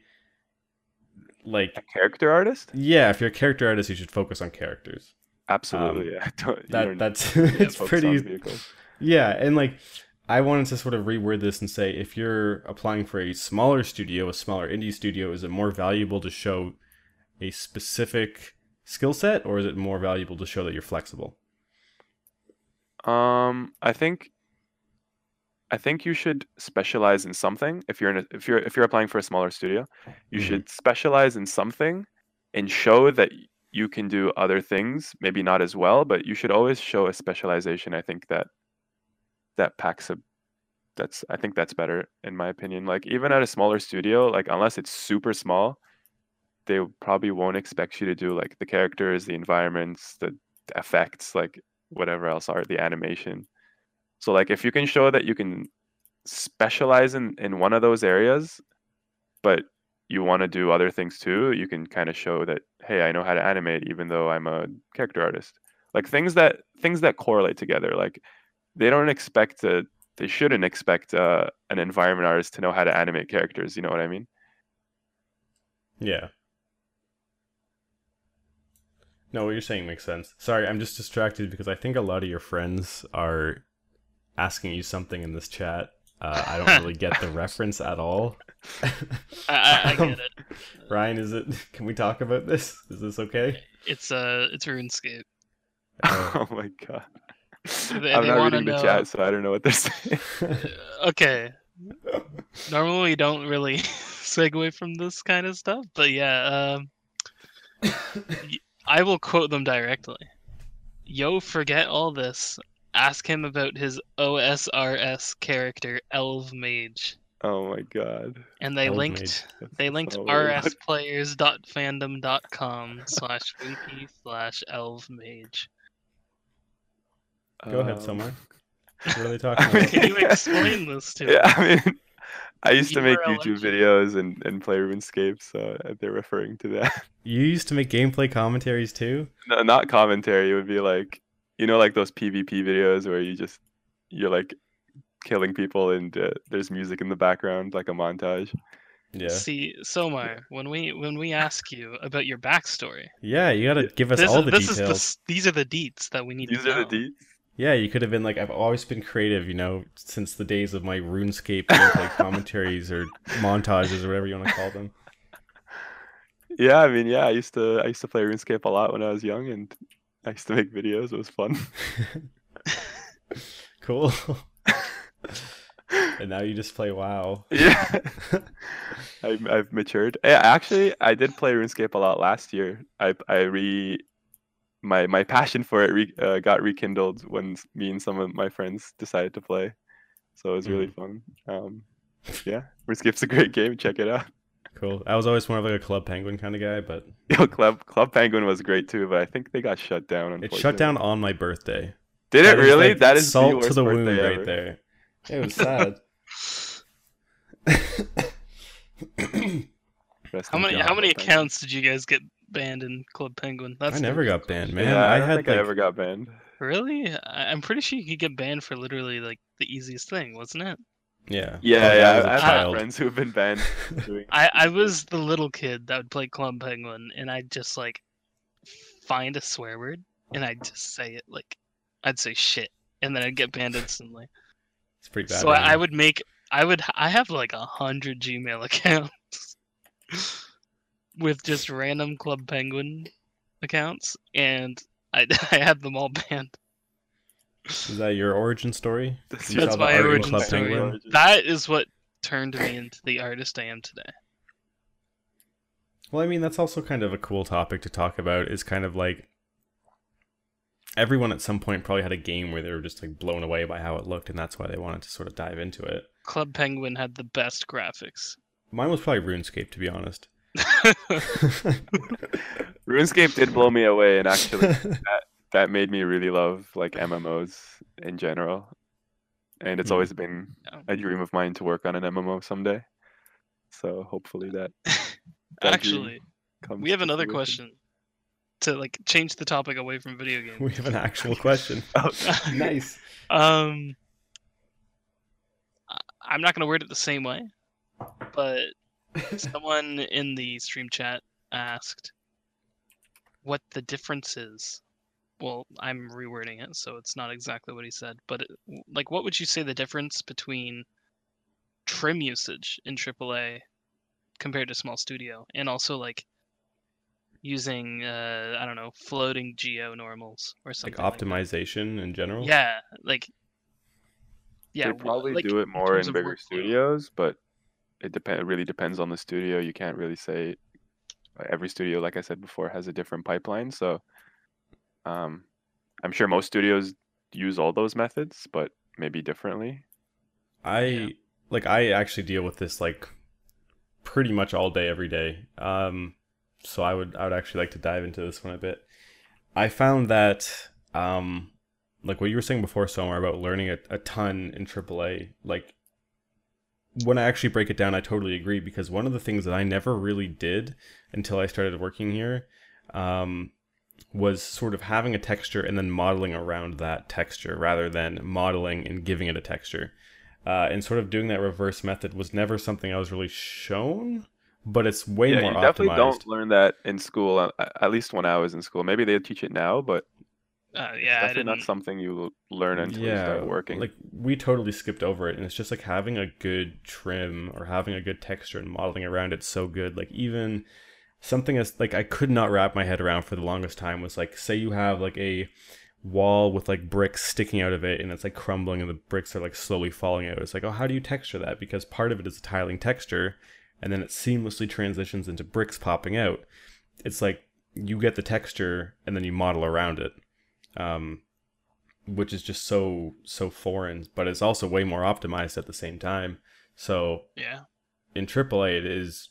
Speaker 1: like
Speaker 3: A character artist?
Speaker 1: yeah. If you're a character artist, you should focus on characters.
Speaker 3: Absolutely. yeah. Don't,
Speaker 1: That that's it's pretty yeah, and like I wanted to sort of reword this and say if you're applying for a smaller studio, a smaller indie studio, is it more valuable to show a specific skill set or is it more valuable to show that you're flexible?
Speaker 3: Um, I think I think you should specialize in something. If you're in a, if you're if you're applying for a smaller studio, you
Speaker 1: Mhm.
Speaker 3: should specialize in something and show that you can do other things, maybe not as well, but you should always show a specialization. I think that that packs a that's I think that's better in my opinion. Like even at a smaller studio, like unless it's super small, they probably won't expect you to do like the characters, the environments, the effects, like whatever else are the animation. So like if you can show that you can specialize in in one of those areas, but you want to do other things too, you can kind of show that hey, I know how to animate even though I'm a character artist. Like things that things that correlate together. Like they don't expect to they shouldn't expect uh, an environment artist to know how to animate characters, you know what I mean?
Speaker 1: Yeah. No, what you're saying makes sense. Sorry, I'm just distracted because I think a lot of your friends are asking you something in this chat. Uh, I don't really get the reference at all.
Speaker 2: I, I, I
Speaker 1: Um,
Speaker 2: get it.
Speaker 1: Ryan, is it? Can we talk about this? Is this okay?
Speaker 2: It's uh, it's RuneScape.
Speaker 1: Uh,
Speaker 3: oh my god.
Speaker 2: They-
Speaker 3: I'm
Speaker 2: they
Speaker 3: not
Speaker 2: wanna
Speaker 3: reading the chat, so I don't know what they're saying.
Speaker 2: Okay. Normally we don't really segue from this kind of stuff, but yeah, um, y- I will quote them directly. Yo, forget all this. Ask him about his OSRS character, Elv Mage.
Speaker 3: oh my god.
Speaker 2: And they
Speaker 1: Elv
Speaker 2: linked
Speaker 1: Mage.
Speaker 2: they linked
Speaker 3: so weird.
Speaker 2: rsplayers.fandom.com slash wiki slash elv mage.
Speaker 1: Go ahead,
Speaker 3: Um,
Speaker 1: Somar. What are they talking
Speaker 3: I mean-
Speaker 1: about?
Speaker 2: Can you explain this to me?
Speaker 3: Yeah, I mean, I used to make YouTube
Speaker 2: engine.
Speaker 3: videos and, and play RuneScape, so uh, they're referring to that.
Speaker 1: You used to make gameplay commentaries too.
Speaker 3: no, not commentary. It would be like, you know, like those PvP videos where you just you're like killing people and uh, there's music in the background, like a montage.
Speaker 1: Yeah.
Speaker 2: See, Somar, when we when we ask you about your backstory,
Speaker 1: Yeah, you gotta give us
Speaker 2: this,
Speaker 1: all
Speaker 2: is,
Speaker 1: the
Speaker 2: this is
Speaker 1: details.
Speaker 2: the these are the deets that we need
Speaker 3: These
Speaker 2: to
Speaker 3: are
Speaker 2: know.
Speaker 3: the deets.
Speaker 1: Yeah, you could have been like, I've always been creative, you know, since the days of my RuneScape gameplay commentaries or montages or whatever you want to call them.
Speaker 3: Yeah, I mean, yeah, I used to I used to play RuneScape a lot when I was young, and I used to make videos. It was fun.
Speaker 1: cool. and now you just play WoW.
Speaker 3: yeah, I've, I've matured. Yeah, actually, I did play RuneScape a lot last year. I I re my my passion for it re, uh, got rekindled when me and some of my friends decided to play. So it was really fun. Um, yeah, RuneScape's a great game. Check it out.
Speaker 1: Cool. I was always more of like a Club Penguin kind of guy, but
Speaker 3: Yo, Club Club Penguin was great too, but I think they got shut down.
Speaker 1: it shut down on my birthday.
Speaker 3: Did it really?
Speaker 1: like,
Speaker 3: that is the
Speaker 1: salt to the wound
Speaker 3: birthday
Speaker 1: right there. It was sad.
Speaker 2: How many
Speaker 3: peace,
Speaker 2: how many accounts did you guys get banned in Club Penguin? That's
Speaker 1: I never got banned, man.
Speaker 3: yeah, I,
Speaker 1: I
Speaker 3: don't
Speaker 1: had
Speaker 3: think
Speaker 1: like
Speaker 3: I ever got banned.
Speaker 2: Really? I'm pretty sure you could get banned for literally like the easiest thing, wasn't it?
Speaker 1: Yeah.
Speaker 3: Yeah,
Speaker 1: Well,
Speaker 3: yeah.
Speaker 1: I was a
Speaker 3: I, I've had friends who have been banned.
Speaker 2: I, I was the little kid that would play Club Penguin, and I'd just like find a swear word, and I'd just say it like I'd say shit, and then I'd get banned instantly.
Speaker 1: It's pretty bad.
Speaker 2: so I, I would make I would I have like a hundred Gmail accounts with just random Club Penguin accounts, and I I had them all banned.
Speaker 1: Is that your origin story?
Speaker 3: That's
Speaker 1: You
Speaker 2: That's my origin
Speaker 1: Club
Speaker 2: story.
Speaker 1: Penguin?
Speaker 2: That is what turned me into the artist I am today.
Speaker 1: Well, I mean, that's also kind of a cool topic to talk about. Is kind of like everyone at some point probably had a game where they were just like blown away by how it looked, and that's why they wanted to sort of dive into it.
Speaker 2: Club Penguin had the best graphics.
Speaker 1: Mine was probably RuneScape, to be honest.
Speaker 3: RuneScape did blow me away, and actually, that made me really love like MMOs in general, and it's always been a dream of mine to work on an MMO someday. So hopefully that that
Speaker 2: Actually,
Speaker 3: comes.
Speaker 2: we have another
Speaker 3: fruition.
Speaker 2: question to like change the topic away from video games.
Speaker 1: We have an actual question.
Speaker 3: Oh,
Speaker 1: nice.
Speaker 2: Um, I- I'm not gonna word it the same way, but someone in the stream chat asked what the difference is. Well, I'm rewording it, so it's not exactly what he said. But it, like, what would you say the difference between trim usage in AAA compared to small studio, and also like using uh, I don't know floating geo normals or
Speaker 1: Like
Speaker 2: something like that?
Speaker 1: optimization in general.
Speaker 2: Yeah, like yeah,
Speaker 3: they
Speaker 2: wh-
Speaker 3: probably
Speaker 2: like,
Speaker 3: do it more
Speaker 2: terms
Speaker 3: in bigger
Speaker 2: workflow.
Speaker 3: studios, but it depend. It really depends on the studio. You can't really say every studio, like I said before, has a different pipeline. So, um, I'm sure most studios use all those methods, but maybe differently.
Speaker 1: I
Speaker 2: Yeah.
Speaker 1: like I actually deal with this like pretty much all day every day. Um so I would I would actually like to dive into this one a bit. I found that um like what you were saying before Somar about learning a, a ton in AAA like when I actually break it down I totally agree because one of the things that I never really did until I started working here um was sort of having a texture and then modeling around that texture rather than modeling and giving it a texture uh, and sort of doing that reverse method was never something I was really shown, but it's way
Speaker 3: yeah,
Speaker 1: more
Speaker 3: you
Speaker 1: optimized.
Speaker 3: definitely don't learn that in school. At least when I was in school, maybe they teach it now, but
Speaker 2: Uh, yeah, I
Speaker 3: definitely not something you learn until you start working.
Speaker 1: Like we totally skipped over it, and it's just like having a good trim or having a good texture and modeling around it so good. Like even something as like I could not wrap my head around for the longest time was like say you have like a wall with like bricks sticking out of it and it's like crumbling and the bricks are like slowly falling out. It's like, oh, how do you texture that? Because part of it is a tiling texture and then it seamlessly transitions into bricks popping out. It's like you get the texture and then you model around it. Um, which is just so so foreign, but it's also way more optimized at the same time. So
Speaker 2: Yeah,
Speaker 1: in AAA, it is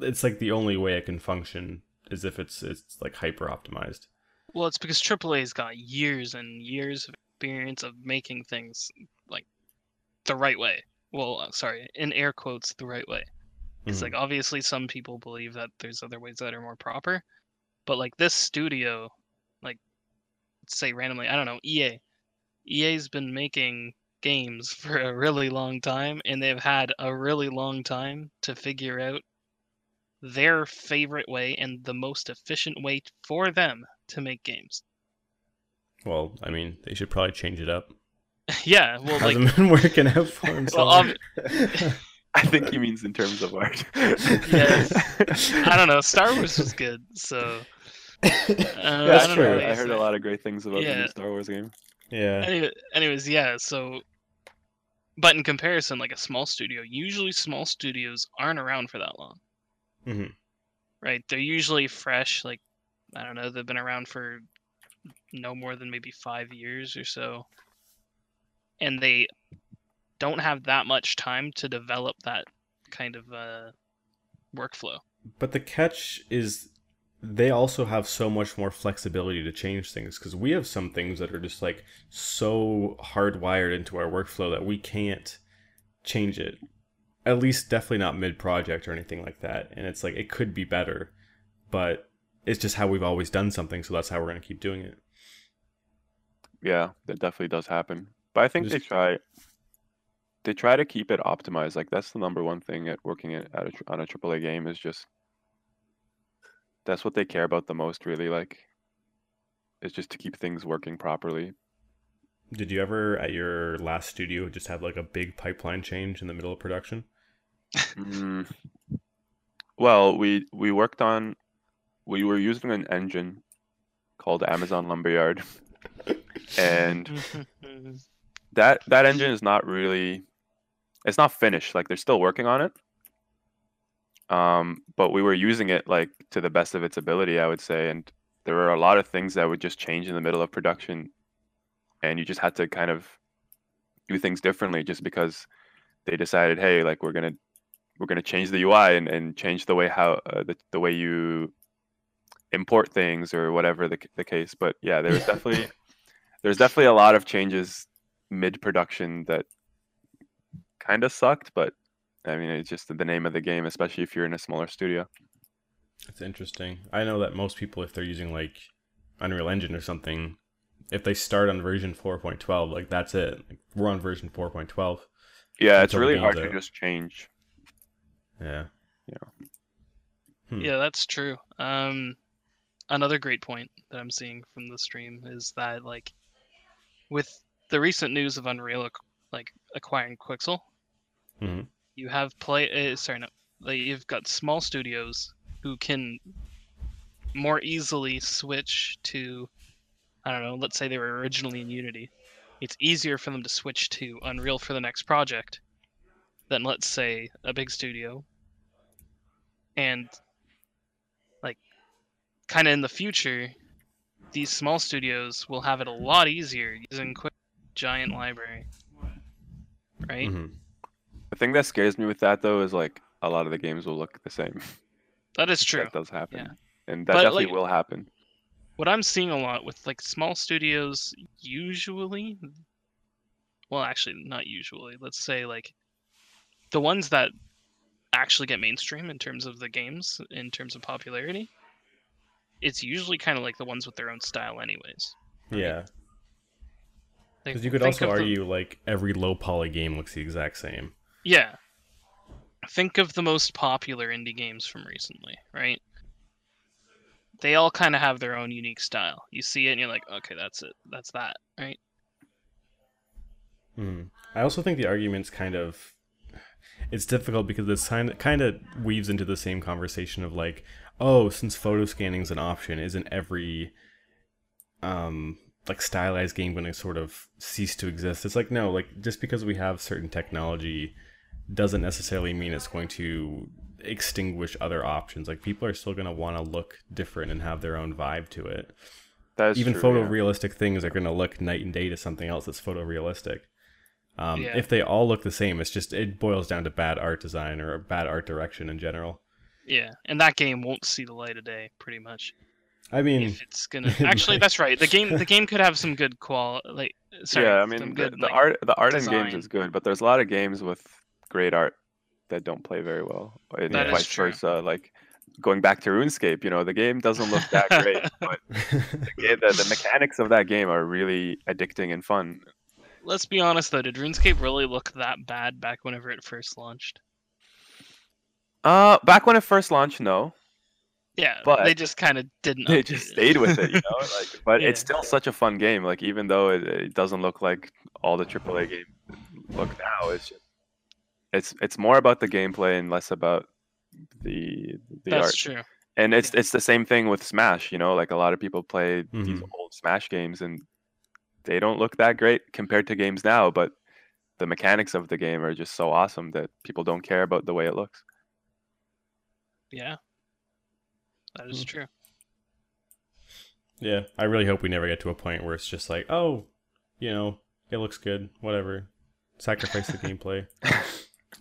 Speaker 1: it's like the only way it can function is if it's it's like hyper optimized.
Speaker 2: well, it's because AAA's got years and years of experience of making things like the right way. Well, uh, sorry, in air quotes, the right way. It's like obviously some people believe that there's other ways that are more proper, but like this studio, like say randomly, I don't know, EA. EA's been making games for a really long time and they've had a really long time to figure out their favorite way and the most efficient way for them to make games.
Speaker 1: Well, I mean, they should probably change it up.
Speaker 2: yeah, well like
Speaker 1: Hasn't been working out for him.
Speaker 2: Well,
Speaker 1: so-
Speaker 3: I think he means in terms of art.
Speaker 2: Yes. I don't know, Star Wars was good, so uh, I
Speaker 1: That's
Speaker 2: don't
Speaker 1: true.
Speaker 2: know what
Speaker 3: I heard
Speaker 2: say.
Speaker 3: a lot of great things about the new Star Wars game.
Speaker 1: yeah.
Speaker 2: Anyway, anyways, yeah. So, but in comparison, like a small studio, usually small studios aren't around for that long,
Speaker 1: Mhm.
Speaker 2: right? They're usually fresh. Like, I don't know, they've been around for no more than maybe five years or so, and they don't have that much time to develop that kind of uh, workflow.
Speaker 1: But the catch is they also have so much more flexibility to change things because we have some things that are just like so hardwired into our workflow that we can't change it. At least definitely not mid project or anything like that. And it's like it could be better, but it's just how we've always done something, so that's how we're gonna keep doing it.
Speaker 3: Yeah, that definitely does happen. But I think they try they try to keep it optimized. Like that's the number one thing at working at, at a, on a AAA game is just that's what they care about the most. Really, like is just to keep things working properly.
Speaker 1: Did you ever at your last studio just have like a big pipeline change in the middle of production?
Speaker 3: Mm. Well, we we worked on we were using an engine called Amazon Lumberyard, and that that engine is not really it's not finished. Like they're still working on it. Um but we were using it like to the best of its ability i would say. And there were a lot of things that would just change in the middle of production. And you just had to kind of do things differently just because they decided hey like we're gonna we're gonna change the ui and, and change the way how uh, the, the way you import things or whatever the, the case. But yeah, there's definitely there's definitely a lot of changes mid production that kind of sucked, but I mean it's just the name of the game, especially if you're in a smaller studio.
Speaker 1: It's interesting. I know that most people, if they're using like Unreal Engine or something, if they start on version 4.12, like that's it. Like, we're on version 4.12.
Speaker 3: Yeah, it's really hard to just change.
Speaker 1: Yeah. Hmm.
Speaker 2: Yeah, that's true. Um, another great point that I'm seeing from the stream is that like, with the recent news of Unreal like acquiring Quixel,
Speaker 1: Mhm.
Speaker 2: you have play. Uh, sorry, no, like, you've got small studios who can more easily switch to, I don't know. Let's say they were originally in Unity. It's easier for them to switch to Unreal for the next project than let's say a big studio. And like kind of in the future, these small studios will have it a lot easier using Quixel giant library. Right?
Speaker 1: Mhm.
Speaker 3: The thing that scares me with that though is like a lot of the games will look the same.
Speaker 2: That is true.
Speaker 3: That does happen.
Speaker 2: Yeah.
Speaker 3: And that
Speaker 2: But,
Speaker 3: definitely
Speaker 2: like-
Speaker 3: will happen.
Speaker 2: what I'm seeing a lot with like small studios usually well actually not usually let's say like the ones that actually get mainstream in terms of the games in terms of popularity it's usually kind of like the ones with their own style anyways
Speaker 1: Yeah.
Speaker 2: Like,
Speaker 1: Because you could also
Speaker 2: of the-
Speaker 1: argue like every low poly game looks the exact same.
Speaker 2: yeah think of the most popular indie games from recently right they all kind of have their own unique style you see it and you're like okay that's it that's that right
Speaker 1: Mhm. I also think the argument's kind of it's difficult because this kind of, kind of weaves into the same conversation of like, oh, since photo scanning is an option, isn't every um like stylized game going to sort of cease to exist? It's like no, like just because we have certain technology doesn't necessarily mean it's going to extinguish other options. Like people are still going to want to look different and have their own vibe to it. Even
Speaker 3: true, yeah.
Speaker 1: things are going to look night and day to something else that's photorealistic. Um,
Speaker 2: Yeah.
Speaker 1: If they all look the same, it's just it boils down to bad art design or bad art direction in general.
Speaker 2: Yeah, and that game won't see the light of day, pretty much.
Speaker 1: I mean,
Speaker 2: if it's gonna actually, that's right. The game, the game could have some good qual, like sorry,
Speaker 3: yeah, I mean the,
Speaker 2: good,
Speaker 3: the
Speaker 2: like-
Speaker 3: art the art in games is good, but there's a lot of games with great art that don't play very well. And
Speaker 2: That is
Speaker 3: vice
Speaker 2: true.
Speaker 3: versa. Like going back to RuneScape, you know, the game doesn't look that great, but the, ga- the, the mechanics of that game are really addicting and fun.
Speaker 2: Let's be honest though, did RuneScape really look that bad back whenever it first launched?
Speaker 3: Uh, back when it first launched, no,
Speaker 2: Yeah,
Speaker 3: But-
Speaker 2: they just kind of didn't.
Speaker 3: they just
Speaker 2: it.
Speaker 3: stayed with it, you know. Like, but it's still such a fun game. Like even though it, it doesn't look like all the AAA games look now, it's just it's it's more about the gameplay and less about the the art.
Speaker 2: That's
Speaker 3: art.
Speaker 2: true.
Speaker 3: And it's it's the same thing with Smash, you know, like a lot of people play these
Speaker 1: Mhm.
Speaker 3: old Smash games and they don't look that great compared to games now, but the mechanics of the game are just so awesome that people don't care about the way it looks.
Speaker 2: Yeah, that is
Speaker 1: Hmm.
Speaker 2: true.
Speaker 1: yeah, I really hope we never get to a point where it's just like, oh, you know, it looks good, whatever. Sacrifice the gameplay.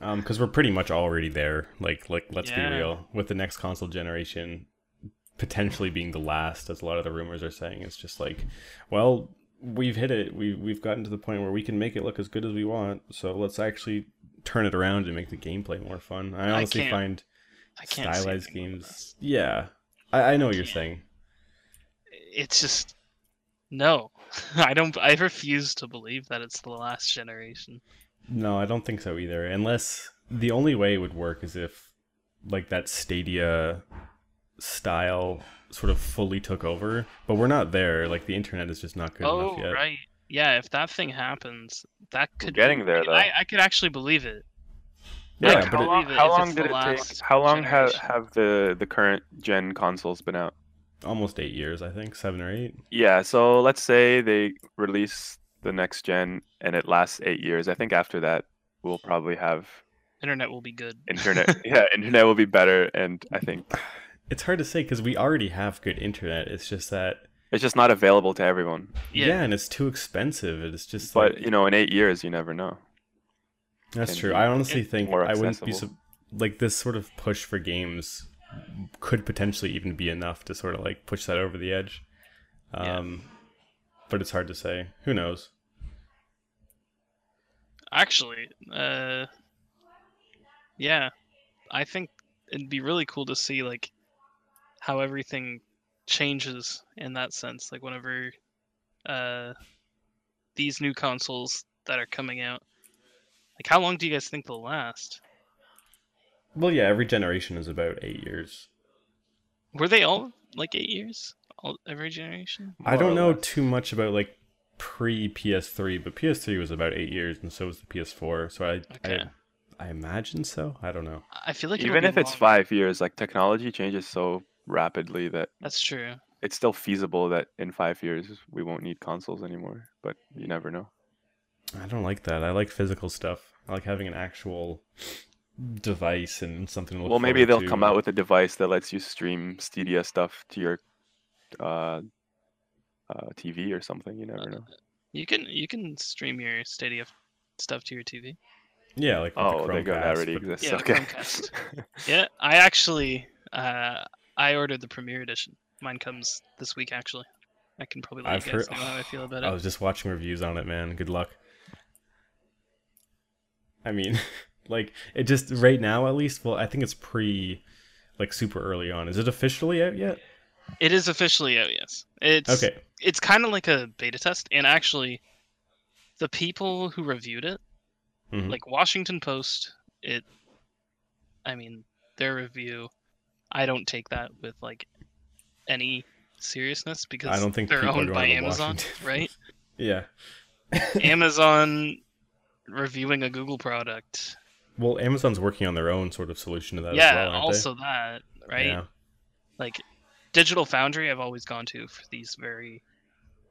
Speaker 1: Um, because we're pretty much already there. Like, like let's
Speaker 2: Yeah.
Speaker 1: be real. With the next console generation potentially being the last, as a lot of the rumors are saying, it's just like, well, we've hit it. We we've gotten to the point where we can make it look as good as we want. So let's actually turn it around and make the gameplay more fun. I
Speaker 2: I
Speaker 1: honestly
Speaker 2: can't
Speaker 1: find
Speaker 2: I can't
Speaker 1: stylized games. Yeah, I, I know what you're saying.
Speaker 2: It's just no. I don't. I refuse to believe that it's the last generation.
Speaker 1: No, I don't think so either. Unless the only way it would work is if like that Stadia style sort of fully took over. But we're not there. Like the internet is just not good
Speaker 2: oh
Speaker 1: enough yet.
Speaker 2: right, yeah. If that thing happens, that could be
Speaker 3: getting
Speaker 2: be-
Speaker 3: there, though.
Speaker 2: I, I could actually believe it.
Speaker 1: Yeah,
Speaker 3: Like,
Speaker 1: but
Speaker 3: how
Speaker 1: it-
Speaker 3: long, how long did it take? How long have have the the current gen consoles been out?
Speaker 1: almost eight years, I think, seven or eight.
Speaker 3: Yeah, so let's say they release the next gen and it lasts eight years. I think after that we'll probably have
Speaker 2: Internet will be good.
Speaker 3: internet. yeah, internet will be better, and I think
Speaker 1: It's hard to say because we already have good internet. It's just that
Speaker 3: it's just not available to everyone.
Speaker 1: yeah,
Speaker 2: Yeah.
Speaker 1: and it's too expensive. It's just
Speaker 3: But
Speaker 1: like
Speaker 3: you know, in eight years, you never know.
Speaker 1: that's
Speaker 3: can
Speaker 1: true. I honestly think I wouldn't be so, like this sort of push for games could potentially even be enough to sort of like push that over the edge.
Speaker 2: Yeah.
Speaker 1: Um, but it's hard to say. Who knows?
Speaker 2: Actually, uh, yeah, I think it'd be really cool to see like how everything changes in that sense. Like whenever uh, these new consoles that are coming out, like how long do you guys think they'll last?
Speaker 1: Well, yeah, every generation is about eight years.
Speaker 2: Were they all like eight years? All every generation?
Speaker 1: I don't know
Speaker 3: less.
Speaker 1: too much about like pre PS3, but PS3 was about eight years, and so was the PS4. So I,
Speaker 2: Okay.
Speaker 1: I, I imagine so. I don't know.
Speaker 2: I feel like
Speaker 3: Even
Speaker 2: be
Speaker 3: if it's five years, like technology changes so rapidly that
Speaker 2: That's true.
Speaker 3: it's still feasible that in five years we won't need consoles anymore. But you never know.
Speaker 1: I don't like that. I like physical stuff. I like having an actual device and something to look
Speaker 3: well, maybe they'll
Speaker 1: to.
Speaker 3: come out with a device that lets you stream Stadia stuff to your uh, uh, TV or something. You never know.
Speaker 2: You can you can stream your Stadia stuff to your TV.
Speaker 1: Yeah, like
Speaker 3: Oh,
Speaker 1: the
Speaker 3: they go. That already
Speaker 1: but-
Speaker 3: exists.
Speaker 2: Yeah,
Speaker 3: okay.
Speaker 2: Yeah, I actually uh, I ordered the premiere Edition. Mine comes this week actually. I can probably let
Speaker 1: I've
Speaker 2: you guys
Speaker 1: heard-
Speaker 2: know how I feel about it.
Speaker 1: I was just watching reviews on it, man. Good luck. I mean, like it just right now at least. Well, I think it's pre, like super early on. Is it officially out yet?
Speaker 2: It is officially out. Yes, it's
Speaker 1: Okay.
Speaker 2: It's kind of like a beta test, and actually, the people who reviewed it,
Speaker 1: Mhm.
Speaker 2: like Washington Post, it. I mean, their review, I don't take that with like any seriousness because
Speaker 1: I don't think
Speaker 2: they're owned by Amazon,
Speaker 1: Washington.
Speaker 2: right?
Speaker 1: Yeah.
Speaker 2: Amazon reviewing a Google product.
Speaker 1: Well, Amazon's working on their own sort of solution to that
Speaker 2: yeah,
Speaker 1: as well,
Speaker 2: also that, right?
Speaker 1: Yeah.
Speaker 2: Like Digital Foundry, I've always gone to for these very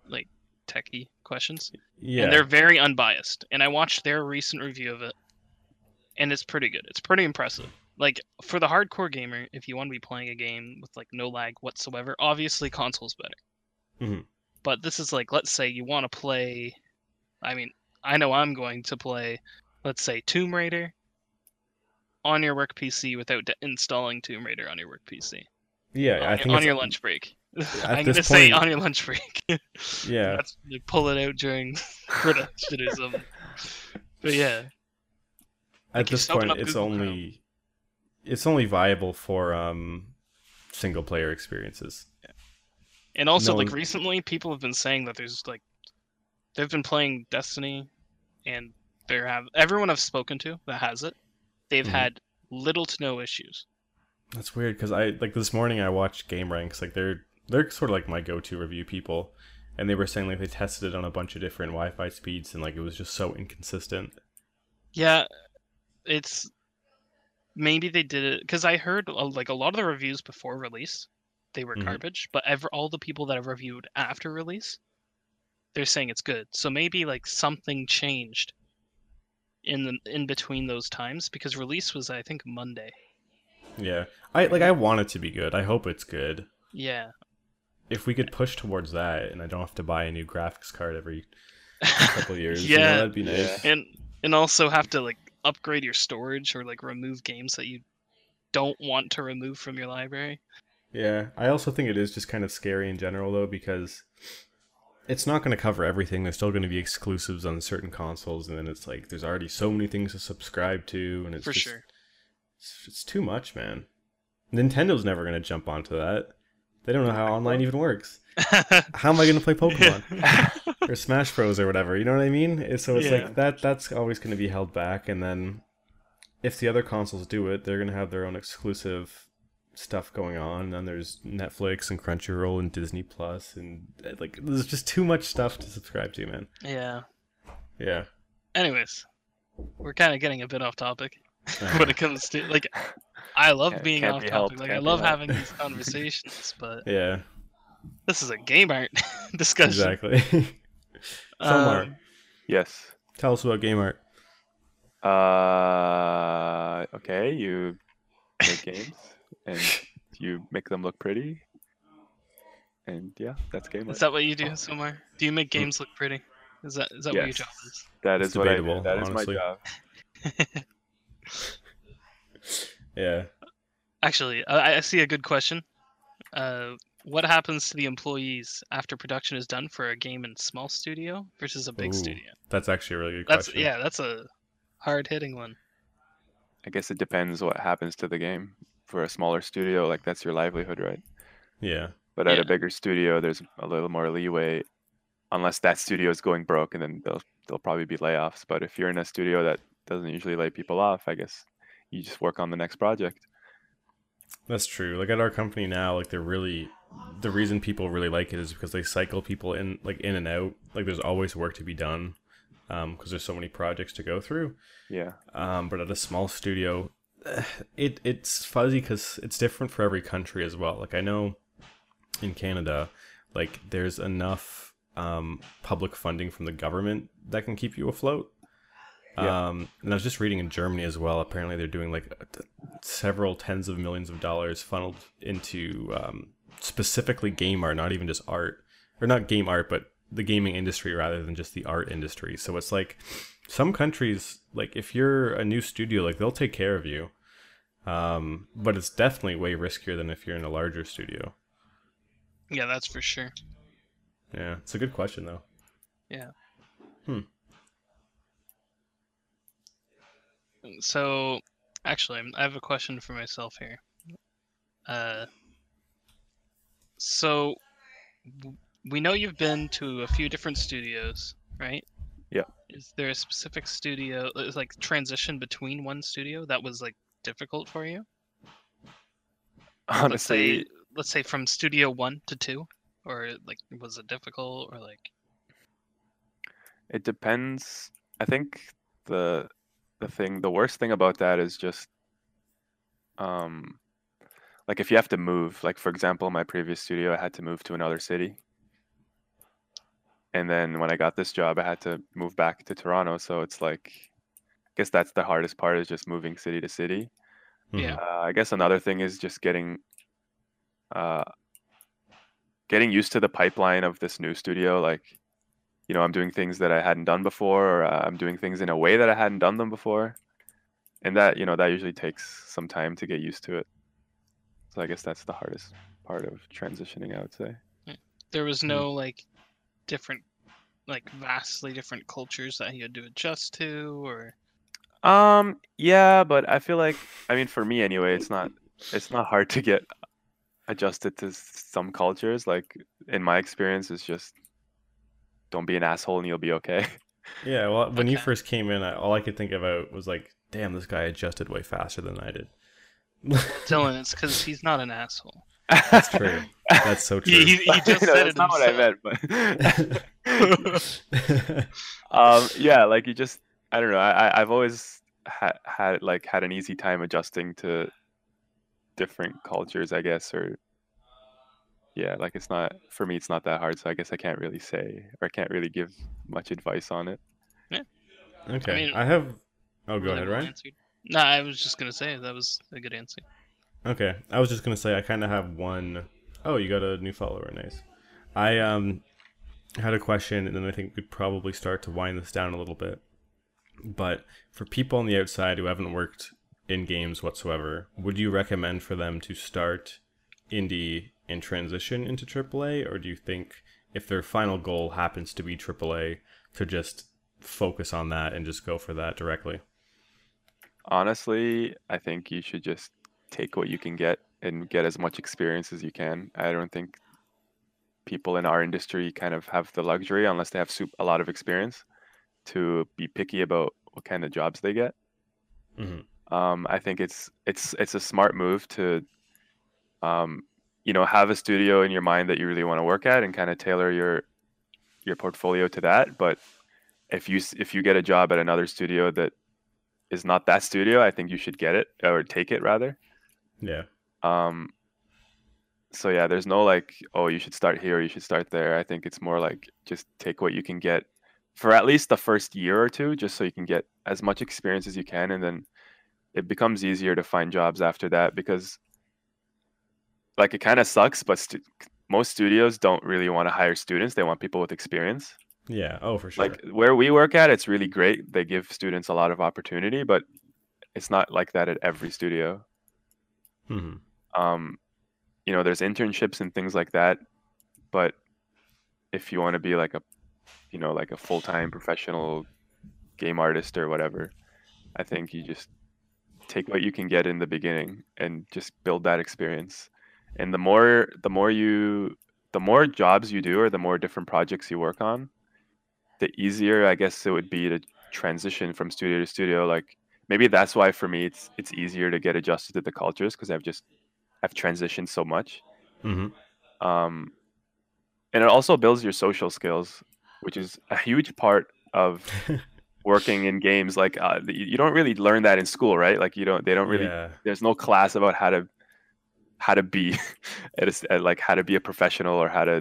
Speaker 2: like techie questions,
Speaker 1: Yeah.
Speaker 2: and they're very unbiased. And I watched their recent review of it, and it's pretty good. It's pretty impressive. Like for the hardcore gamer, if you want to be playing a game with like no lag whatsoever, obviously console's better.
Speaker 1: Mhm.
Speaker 2: But this is like, let's say you want to play. I mean, I know I'm going to play, let's say Tomb Raider on your work PC without de- installing Tomb Raider on your work PC
Speaker 1: yeah,
Speaker 2: on,
Speaker 1: I
Speaker 2: your-
Speaker 1: think
Speaker 2: on your lunch break. I'm gonna say on your lunch break.
Speaker 1: Yeah.
Speaker 2: That's they pull it out during production or something. But yeah,
Speaker 1: At
Speaker 2: Like,
Speaker 1: this point, it's
Speaker 2: Google Chrome.
Speaker 1: It's only viable for um single player experiences.
Speaker 2: and also
Speaker 1: No
Speaker 2: like
Speaker 1: one-
Speaker 2: recently, people have been saying that there's like they've been playing Destiny, and there have everyone I've spoken to that has it, they've
Speaker 1: Mhm.
Speaker 2: had little to no issues.
Speaker 1: That's weird because I like this morning I watched GameRanx. Like they're they're sort of like my go-to review people, and they were saying like they tested it on a bunch of different Wi-Fi speeds and like it was just so inconsistent.
Speaker 2: Yeah, it's maybe they did it because I heard uh, like a lot of the reviews before release, they were
Speaker 1: Mhm.
Speaker 2: garbage. But ever all the people that have reviewed after release, they're saying it's good. So maybe like something changed in the in between those times because release was I think Monday.
Speaker 1: Yeah, I like I want it to be good. I hope it's good.
Speaker 2: Yeah.
Speaker 1: If we could push towards that, and I don't have to buy a new graphics card every couple years, you know,
Speaker 2: yeah,
Speaker 1: that'd be nice.
Speaker 2: and and also have to like upgrade your storage or like remove games that you don't want to remove from your library.
Speaker 1: Yeah, I also think it is just kind of scary in general though because it's not going to cover everything. There's still going to be exclusives on certain consoles, and then it's like there's already so many things to subscribe to, and it's
Speaker 2: for
Speaker 1: just,
Speaker 2: sure.
Speaker 1: It's, it's too much, man. Nintendo's never going to jump onto that. They don't know how online even works. How am I going to play Pokemon or Smash Bros or whatever? You know what I mean? So it's
Speaker 2: Yeah.
Speaker 1: like that. That's always going to be held back, and then if the other consoles do it, they're going to have their own exclusive stuff going on. And then there's Netflix and Crunchyroll and Disney Plus, and uh, like there's just too much stuff to subscribe to, man.
Speaker 2: yeah.
Speaker 1: Yeah.
Speaker 2: Anyways, we're kind of getting a bit off topic when it comes to like. I love
Speaker 3: Can't-
Speaker 2: being
Speaker 3: can't
Speaker 2: off
Speaker 3: be
Speaker 2: topic.
Speaker 3: helped,
Speaker 2: Like I love
Speaker 3: helped.
Speaker 2: having these conversations, but
Speaker 1: yeah.
Speaker 2: this is a game art discussion.
Speaker 1: Exactly. Somar.
Speaker 2: Um,
Speaker 3: yes.
Speaker 1: Tell us about game art.
Speaker 3: Uh, okay, you make games and you make them look pretty. And yeah, that's game. Art.
Speaker 2: Is that what you do, Somar? Do you make games look pretty? Is that is that what your
Speaker 3: Yes.
Speaker 2: job is?
Speaker 3: That
Speaker 1: It's
Speaker 3: is what I do.
Speaker 1: debatable,
Speaker 3: That is
Speaker 1: honestly.
Speaker 3: my job.
Speaker 1: Yeah.
Speaker 2: Actually, I, I see a good question. Uh, what happens to the employees after production is done for a game in small studio versus a big
Speaker 1: Ooh,
Speaker 2: studio?
Speaker 1: That's actually a really good
Speaker 2: That's
Speaker 1: question.
Speaker 2: yeah, that's a hard hitting one.
Speaker 3: I guess it depends what happens to the game. For a smaller studio, like that's your livelihood, right?
Speaker 1: Yeah.
Speaker 3: But at
Speaker 2: Yeah.
Speaker 3: a bigger studio, there's a little more leeway, unless that studio is going broke, and then there'll there'll probably be layoffs. But if you're in a studio that doesn't usually lay people off, I guess you just work on the next project.
Speaker 1: That's true. Like at our company now, like they're really the reason people really like it is because they cycle people in like in and out. Like there's always work to be done because there's so many projects to go through.
Speaker 3: Yeah,
Speaker 1: Um, but at a small studio, it it's fuzzy because it's different for every country as well. Like I know in Canada, like there's enough um, public funding from the government that can keep you afloat.
Speaker 3: Yeah.
Speaker 1: Um, and I was just reading in Germany as well. Apparently, they're doing like a- several tens of millions of dollars funneled into um, specifically game art, not even just art, or not game art, but the gaming industry rather than just the art industry. So it's like some countries, like if you're a new studio, like they'll take care of you. Um, but it's definitely way riskier than if you're in a larger studio.
Speaker 2: Yeah, that's for sure.
Speaker 1: Yeah, it's a good question though.
Speaker 2: So, actually, I'm- have a question for myself here. Uh, so we know you've been to a few different studios, right?
Speaker 3: Yeah.
Speaker 2: Is there a specific studio, uh, like transition between one studio that was like difficult for you? let's say,
Speaker 3: honestly,
Speaker 2: let's say from studio one to two, or like was it difficult, or like
Speaker 3: it depends. I think the the thing, the worst thing about that is just, um, like if you have to move. Like for example, my previous studio, I had to move to another city, and then when I got this job, I had to move back to Toronto. So it's like, I guess that's the hardest part is just moving city to city.
Speaker 2: Yeah.
Speaker 3: Uh, I guess another thing is just getting, uh, getting used to the pipeline of this new studio. Like, you know, I'm doing things that I hadn't done before, or uh, I'm doing things in a way that I hadn't done them before, and that you know that usually takes some time to get used to it. So I guess that's the hardest part of transitioning. I would say.
Speaker 2: there was
Speaker 1: Hmm.
Speaker 2: no like different, like vastly different cultures that you had to adjust to, or
Speaker 3: Um, yeah, but I feel like I mean for me anyway, it's not it's not hard to get adjusted to some cultures. Like in my experience, it's just don't be an asshole and you'll be okay.
Speaker 1: Yeah, well, when you first came in, I, all I could think about was like, damn, this guy adjusted way faster than I did.
Speaker 2: Dylan, it's because he's not an asshole.
Speaker 1: That's true. That's so true.
Speaker 2: He, he, he just
Speaker 3: No,
Speaker 2: said
Speaker 3: that's
Speaker 2: it
Speaker 3: not what I meant, but um, yeah, like you just I don't know. I I- I've always had had like had an easy time adjusting to different cultures, I guess, or yeah, like it's not for me. It's not that hard, so I guess I can't really say or I can't really give much advice on it. Yeah.
Speaker 1: okay, I,
Speaker 2: mean, I
Speaker 1: have. Oh, go ahead,
Speaker 2: well
Speaker 1: Ryan.
Speaker 2: answered. No, I was just gonna say that was a good answer.
Speaker 1: Okay, I was just gonna say I kind of have one oh you got a new follower, nice. I um had a question, and then I think we'd probably start to wind this down a little bit. But for people on the outside who haven't worked in games whatsoever, would you recommend for them to start indie and transition into AAA, or do you think if their final goal happens to be AAA, to just focus on that and just go for that directly?
Speaker 3: Honestly, I think you should just take what you can get and get as much experience as you can. I don't think people in our industry kind of have the luxury, unless they have a lot of experience, to be picky about what kind of jobs they get.
Speaker 1: Mm-hmm.
Speaker 3: Um, I think it's it's it's a smart move to, um, you know, have a studio in your mind that you really want to work at and kind of tailor your your portfolio to that. But if you if you get a job at another studio that is not that studio, I think you should get it or take it rather.
Speaker 1: Yeah.
Speaker 3: Um, so yeah, there's no like, oh, you should start here, or you should start there. I think it's more like just take what you can get for at least the first year or two, just so you can get as much experience as you can, and then it becomes easier to find jobs after that because, like, it kind of sucks, but stu- most studios don't really want to hire students; they want people with experience.
Speaker 1: Yeah. Oh, for sure.
Speaker 3: Like where we work at, it's really great. They give students a lot of opportunity, but it's not like that at every studio.
Speaker 1: hmm
Speaker 3: Um, you know, there's internships and things like that, but if you want to be like a, you know, like a full time professional game artist or whatever, I think you just take what you can get in the beginning and just build that experience. And the more the more you the more jobs you do or the more different projects you work on, the easier I guess it would be to transition from studio to studio. Like maybe that's why for me it's it's easier to get adjusted to the cultures because I've just I've transitioned so much.
Speaker 1: hmm
Speaker 3: Um, and it also builds your social skills, which is a huge part of working in games. Like uh, you you don't really learn that in school, right? Like you don't they don't really
Speaker 1: yeah.
Speaker 3: there's no class about how to how to be at, a s at like how to be a professional or how to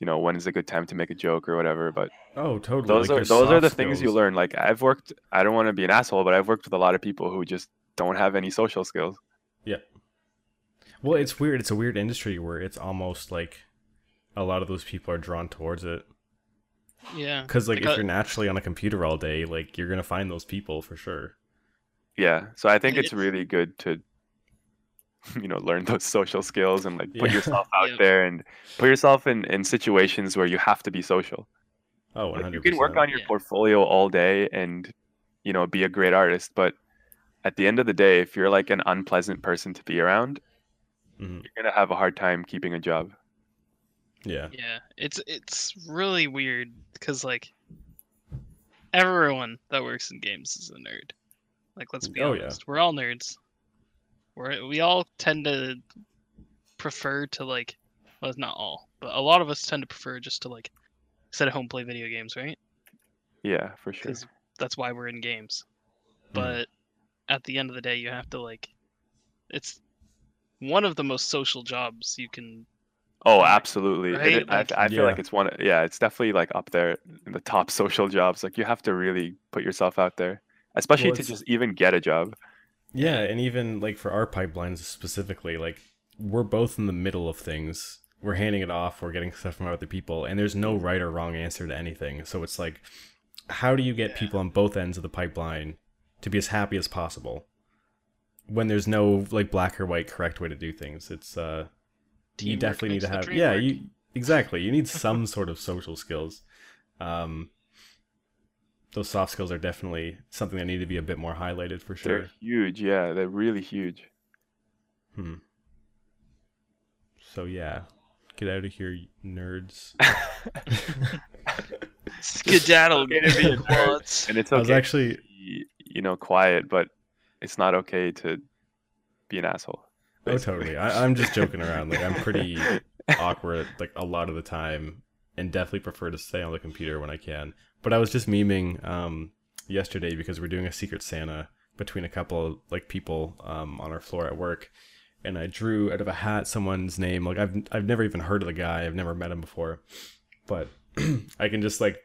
Speaker 3: you know when is a good time to make a joke or whatever but
Speaker 1: Oh, totally.
Speaker 3: those
Speaker 1: like,
Speaker 3: are those are
Speaker 1: soft
Speaker 3: the things you learn like i've worked i don't want to be an asshole but i've worked with a lot of people who just don't have any social skills Yeah.
Speaker 1: Well, it's weird. It's a weird industry where it's almost like a lot of those people are drawn towards it.
Speaker 2: Yeah.
Speaker 1: Because like
Speaker 2: Because-
Speaker 1: if you're naturally on a computer all day, like you're gonna find those people for sure.
Speaker 3: yeah so i think it's
Speaker 2: it's-
Speaker 3: really good to you know learn those social skills and like put
Speaker 1: Yeah.
Speaker 3: yourself out
Speaker 2: Yep.
Speaker 3: there and put yourself in in situations where you have to be social
Speaker 1: Oh,
Speaker 3: Like, you can work on your
Speaker 2: Yeah.
Speaker 3: portfolio all day and you know be a great artist but at the end of the day if you're like an unpleasant person to be around
Speaker 1: Mhm.
Speaker 3: you're gonna have a hard time keeping a job
Speaker 1: Yeah.
Speaker 2: Yeah. It's it's really weird because like everyone that works in games is a nerd. Like let's be
Speaker 1: Oh, yeah.
Speaker 2: honest, we're all nerds. We're we all tend to prefer to like well not all, but a lot of us tend to prefer just to like sit at home play video games, right?
Speaker 3: yeah for sure
Speaker 2: Because that's why we're in games.
Speaker 1: Mhm.
Speaker 2: But at the end of the day, you have to like it's one of the most social jobs you can
Speaker 3: oh absolutely
Speaker 2: Right?
Speaker 3: it-
Speaker 2: Like-
Speaker 3: I, I feel
Speaker 1: Yeah.
Speaker 3: like it's one yeah it's definitely like up there in the top social jobs like you have to really put yourself out there especially
Speaker 1: Well,
Speaker 3: to just even get a job
Speaker 1: Yeah, and even like for our pipelines specifically, like we're both in the middle of things. We're handing it off, we're getting stuff from other people, and there's no right or wrong answer to anything. So it's like, how do you get
Speaker 2: Yeah.
Speaker 1: people on both ends of the pipeline to be as happy as possible when there's no like black or white correct way to do things? It's uh, you definitely need to have yeah,
Speaker 2: work.
Speaker 1: you exactly. You need some sort of social skills. Um, those soft skills are definitely something that need to be a bit more highlighted for sure.
Speaker 3: they're huge yeah they're really huge
Speaker 1: Hmm. So yeah, get out of here, nerds.
Speaker 2: skedaddle
Speaker 3: Okay to be a
Speaker 2: quads.
Speaker 3: and it's
Speaker 1: I
Speaker 3: okay
Speaker 1: was actually
Speaker 3: be, you know quiet but it's not okay to be an asshole
Speaker 1: oh totally. I, I'm just joking around. Like I'm pretty awkward like a lot of the time, and definitely prefer to stay on the computer when I can. But I was just memeing um yesterday because we're doing a secret Santa between a couple of like people um on our floor at work. And I drew out of a hat someone's name. Like I've I've never even heard of the guy. I've never met him before, but I can just like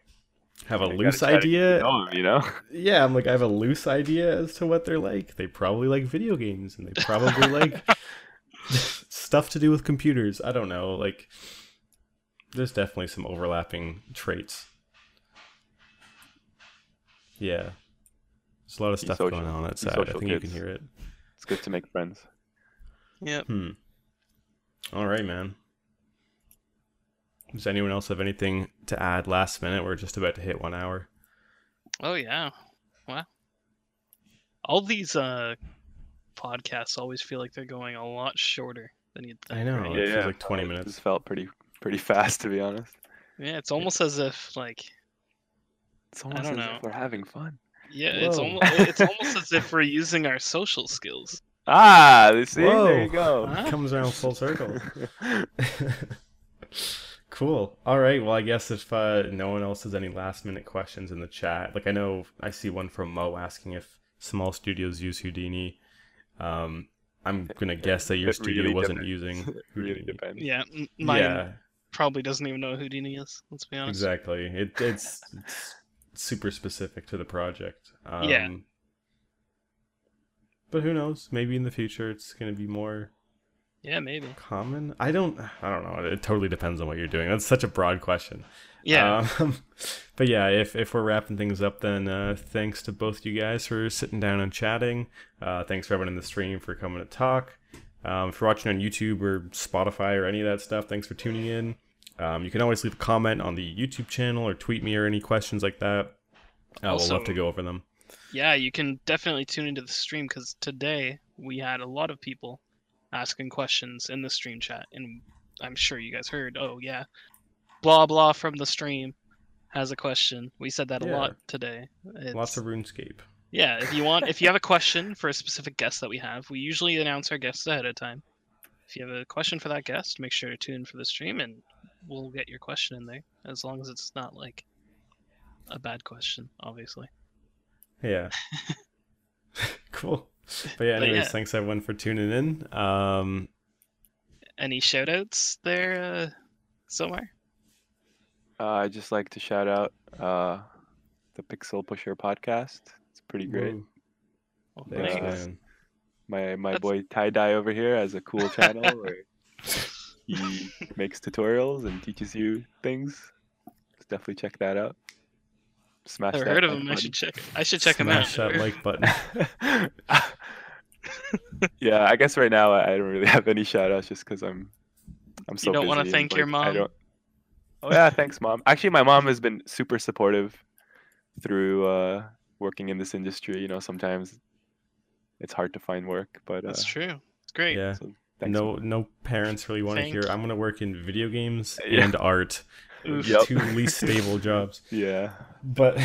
Speaker 1: have a loose
Speaker 3: try to get to
Speaker 1: idea
Speaker 3: you know
Speaker 1: yeah, I'm like I have a loose idea as to what they're like. They probably like video games and they probably like stuff to do with computers. I don't know. Like there's definitely some overlapping traits. Yeah. There's a lot of stuff
Speaker 3: social.
Speaker 1: going on outside. I
Speaker 3: social,
Speaker 1: think you can hear it.
Speaker 3: it's good to make friends
Speaker 2: Yep.
Speaker 1: Hmm. All right, man. Does anyone else have anything to add last minute? We're just about to hit one hour.
Speaker 2: Oh yeah. Wow. All these uh podcasts always feel like they're going a lot shorter than you'd think.
Speaker 1: I know.
Speaker 2: right?
Speaker 1: Oh, it feels like 20
Speaker 3: Uh,
Speaker 1: minutes.
Speaker 3: This felt pretty pretty fast to be honest.
Speaker 2: Yeah, it's almost as if like
Speaker 3: It's almost
Speaker 2: don't
Speaker 3: as
Speaker 2: know.
Speaker 3: if we're having fun.
Speaker 2: yeah, it's
Speaker 1: Whoa.
Speaker 2: almost it's almost as if we're using our social skills.
Speaker 3: Ah, see, there you
Speaker 1: Whoa.
Speaker 3: go.
Speaker 2: Huh?
Speaker 1: Comes around full circle. cool. All right. Well, I guess if uh, no one else has any last minute questions in the chat, like I know I see one from Mo asking if small studios use Houdini. Um, I'm gonna guess that your
Speaker 3: It
Speaker 1: studio
Speaker 3: really
Speaker 1: wasn't
Speaker 3: depends.
Speaker 1: using
Speaker 3: It really depends.
Speaker 2: Yeah, m- mine
Speaker 1: Yeah,
Speaker 2: probably doesn't even know what Houdini is. Let's be honest.
Speaker 1: exactly. It, it's, it's super specific to the project. Um,
Speaker 2: Yeah.
Speaker 1: But who knows? Maybe in the future it's gonna be more
Speaker 2: Yeah, maybe.
Speaker 1: common. I don't. I don't know. It totally depends on what you're doing. That's such a broad question.
Speaker 2: Yeah.
Speaker 1: Um, but yeah, if if we're wrapping things up, then uh, thanks to both you guys for sitting down and chatting. Uh, thanks for everyone in the stream for coming to talk. Um, if you're watching on YouTube or Spotify or any of that stuff, thanks for tuning in. Um, you can always leave a comment on the YouTube channel or tweet me or any questions like that. Uh, we'll love to go over them.
Speaker 2: Yeah, you can definitely tune into the stream because today we had a lot of people asking questions in the stream chat, and I'm sure you guys heard. Oh yeah, blah blah from the stream has a question. We said that a lot today. It's,
Speaker 1: Lots of RuneScape.
Speaker 2: Yeah. If you want, if you have a question for a specific guest that we have, we usually announce our guests ahead of time. If you have a question for that guest, make sure to tune in for the stream, and we'll get your question in there. As long as it's not like a bad question, obviously.
Speaker 1: Yeah. cool. But yeah,
Speaker 2: But
Speaker 1: anyways,
Speaker 2: yeah.
Speaker 1: thanks everyone for tuning in. Um,
Speaker 2: Any shoutouts there, uh, Somar?
Speaker 3: Uh, I just like to shout out uh, the Pixel Pusher podcast. It's pretty great.
Speaker 2: Well,
Speaker 1: Thanks,
Speaker 2: thanks.
Speaker 3: Nice.
Speaker 1: man.
Speaker 3: My my
Speaker 2: That's-
Speaker 3: boy Tie Dye over here has a cool channel where he makes tutorials and teaches you things. Just definitely check that out. Smash
Speaker 2: Never heard of
Speaker 3: like
Speaker 2: him. I should check. I should check him out.
Speaker 1: Smash that like button.
Speaker 3: yeah, I guess right now I I don't really have any shout outs just because I'm I'm so You
Speaker 2: don't wanna
Speaker 3: busy and,
Speaker 2: thank your
Speaker 3: like, I
Speaker 2: mom?
Speaker 3: don't- Oh yeah, thanks mom. Actually my mom has been super supportive through uh working in this industry. You know, sometimes it's hard to find work, but uh,
Speaker 2: That's true. It's great.
Speaker 1: Yeah.
Speaker 3: so
Speaker 1: no,
Speaker 3: Mom.
Speaker 1: no parents really want to hear. I'm gonna work in video games
Speaker 3: Yeah.
Speaker 1: and art.
Speaker 2: Oof.
Speaker 3: Yep.
Speaker 1: Two least stable jobs.
Speaker 3: Yeah.
Speaker 1: But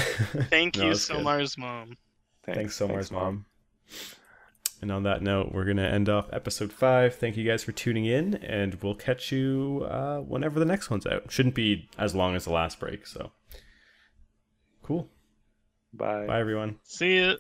Speaker 2: Thank
Speaker 1: No,
Speaker 2: you,
Speaker 1: that's good.
Speaker 2: Somar's mom.
Speaker 1: Thanks so much, mom. And on that note, we're gonna end off episode five. Thank you guys for tuning in, and we'll catch you uh, whenever the next one's out. Shouldn't be as long as the last break, so cool.
Speaker 3: Bye.
Speaker 1: Bye, everyone.
Speaker 2: See ya.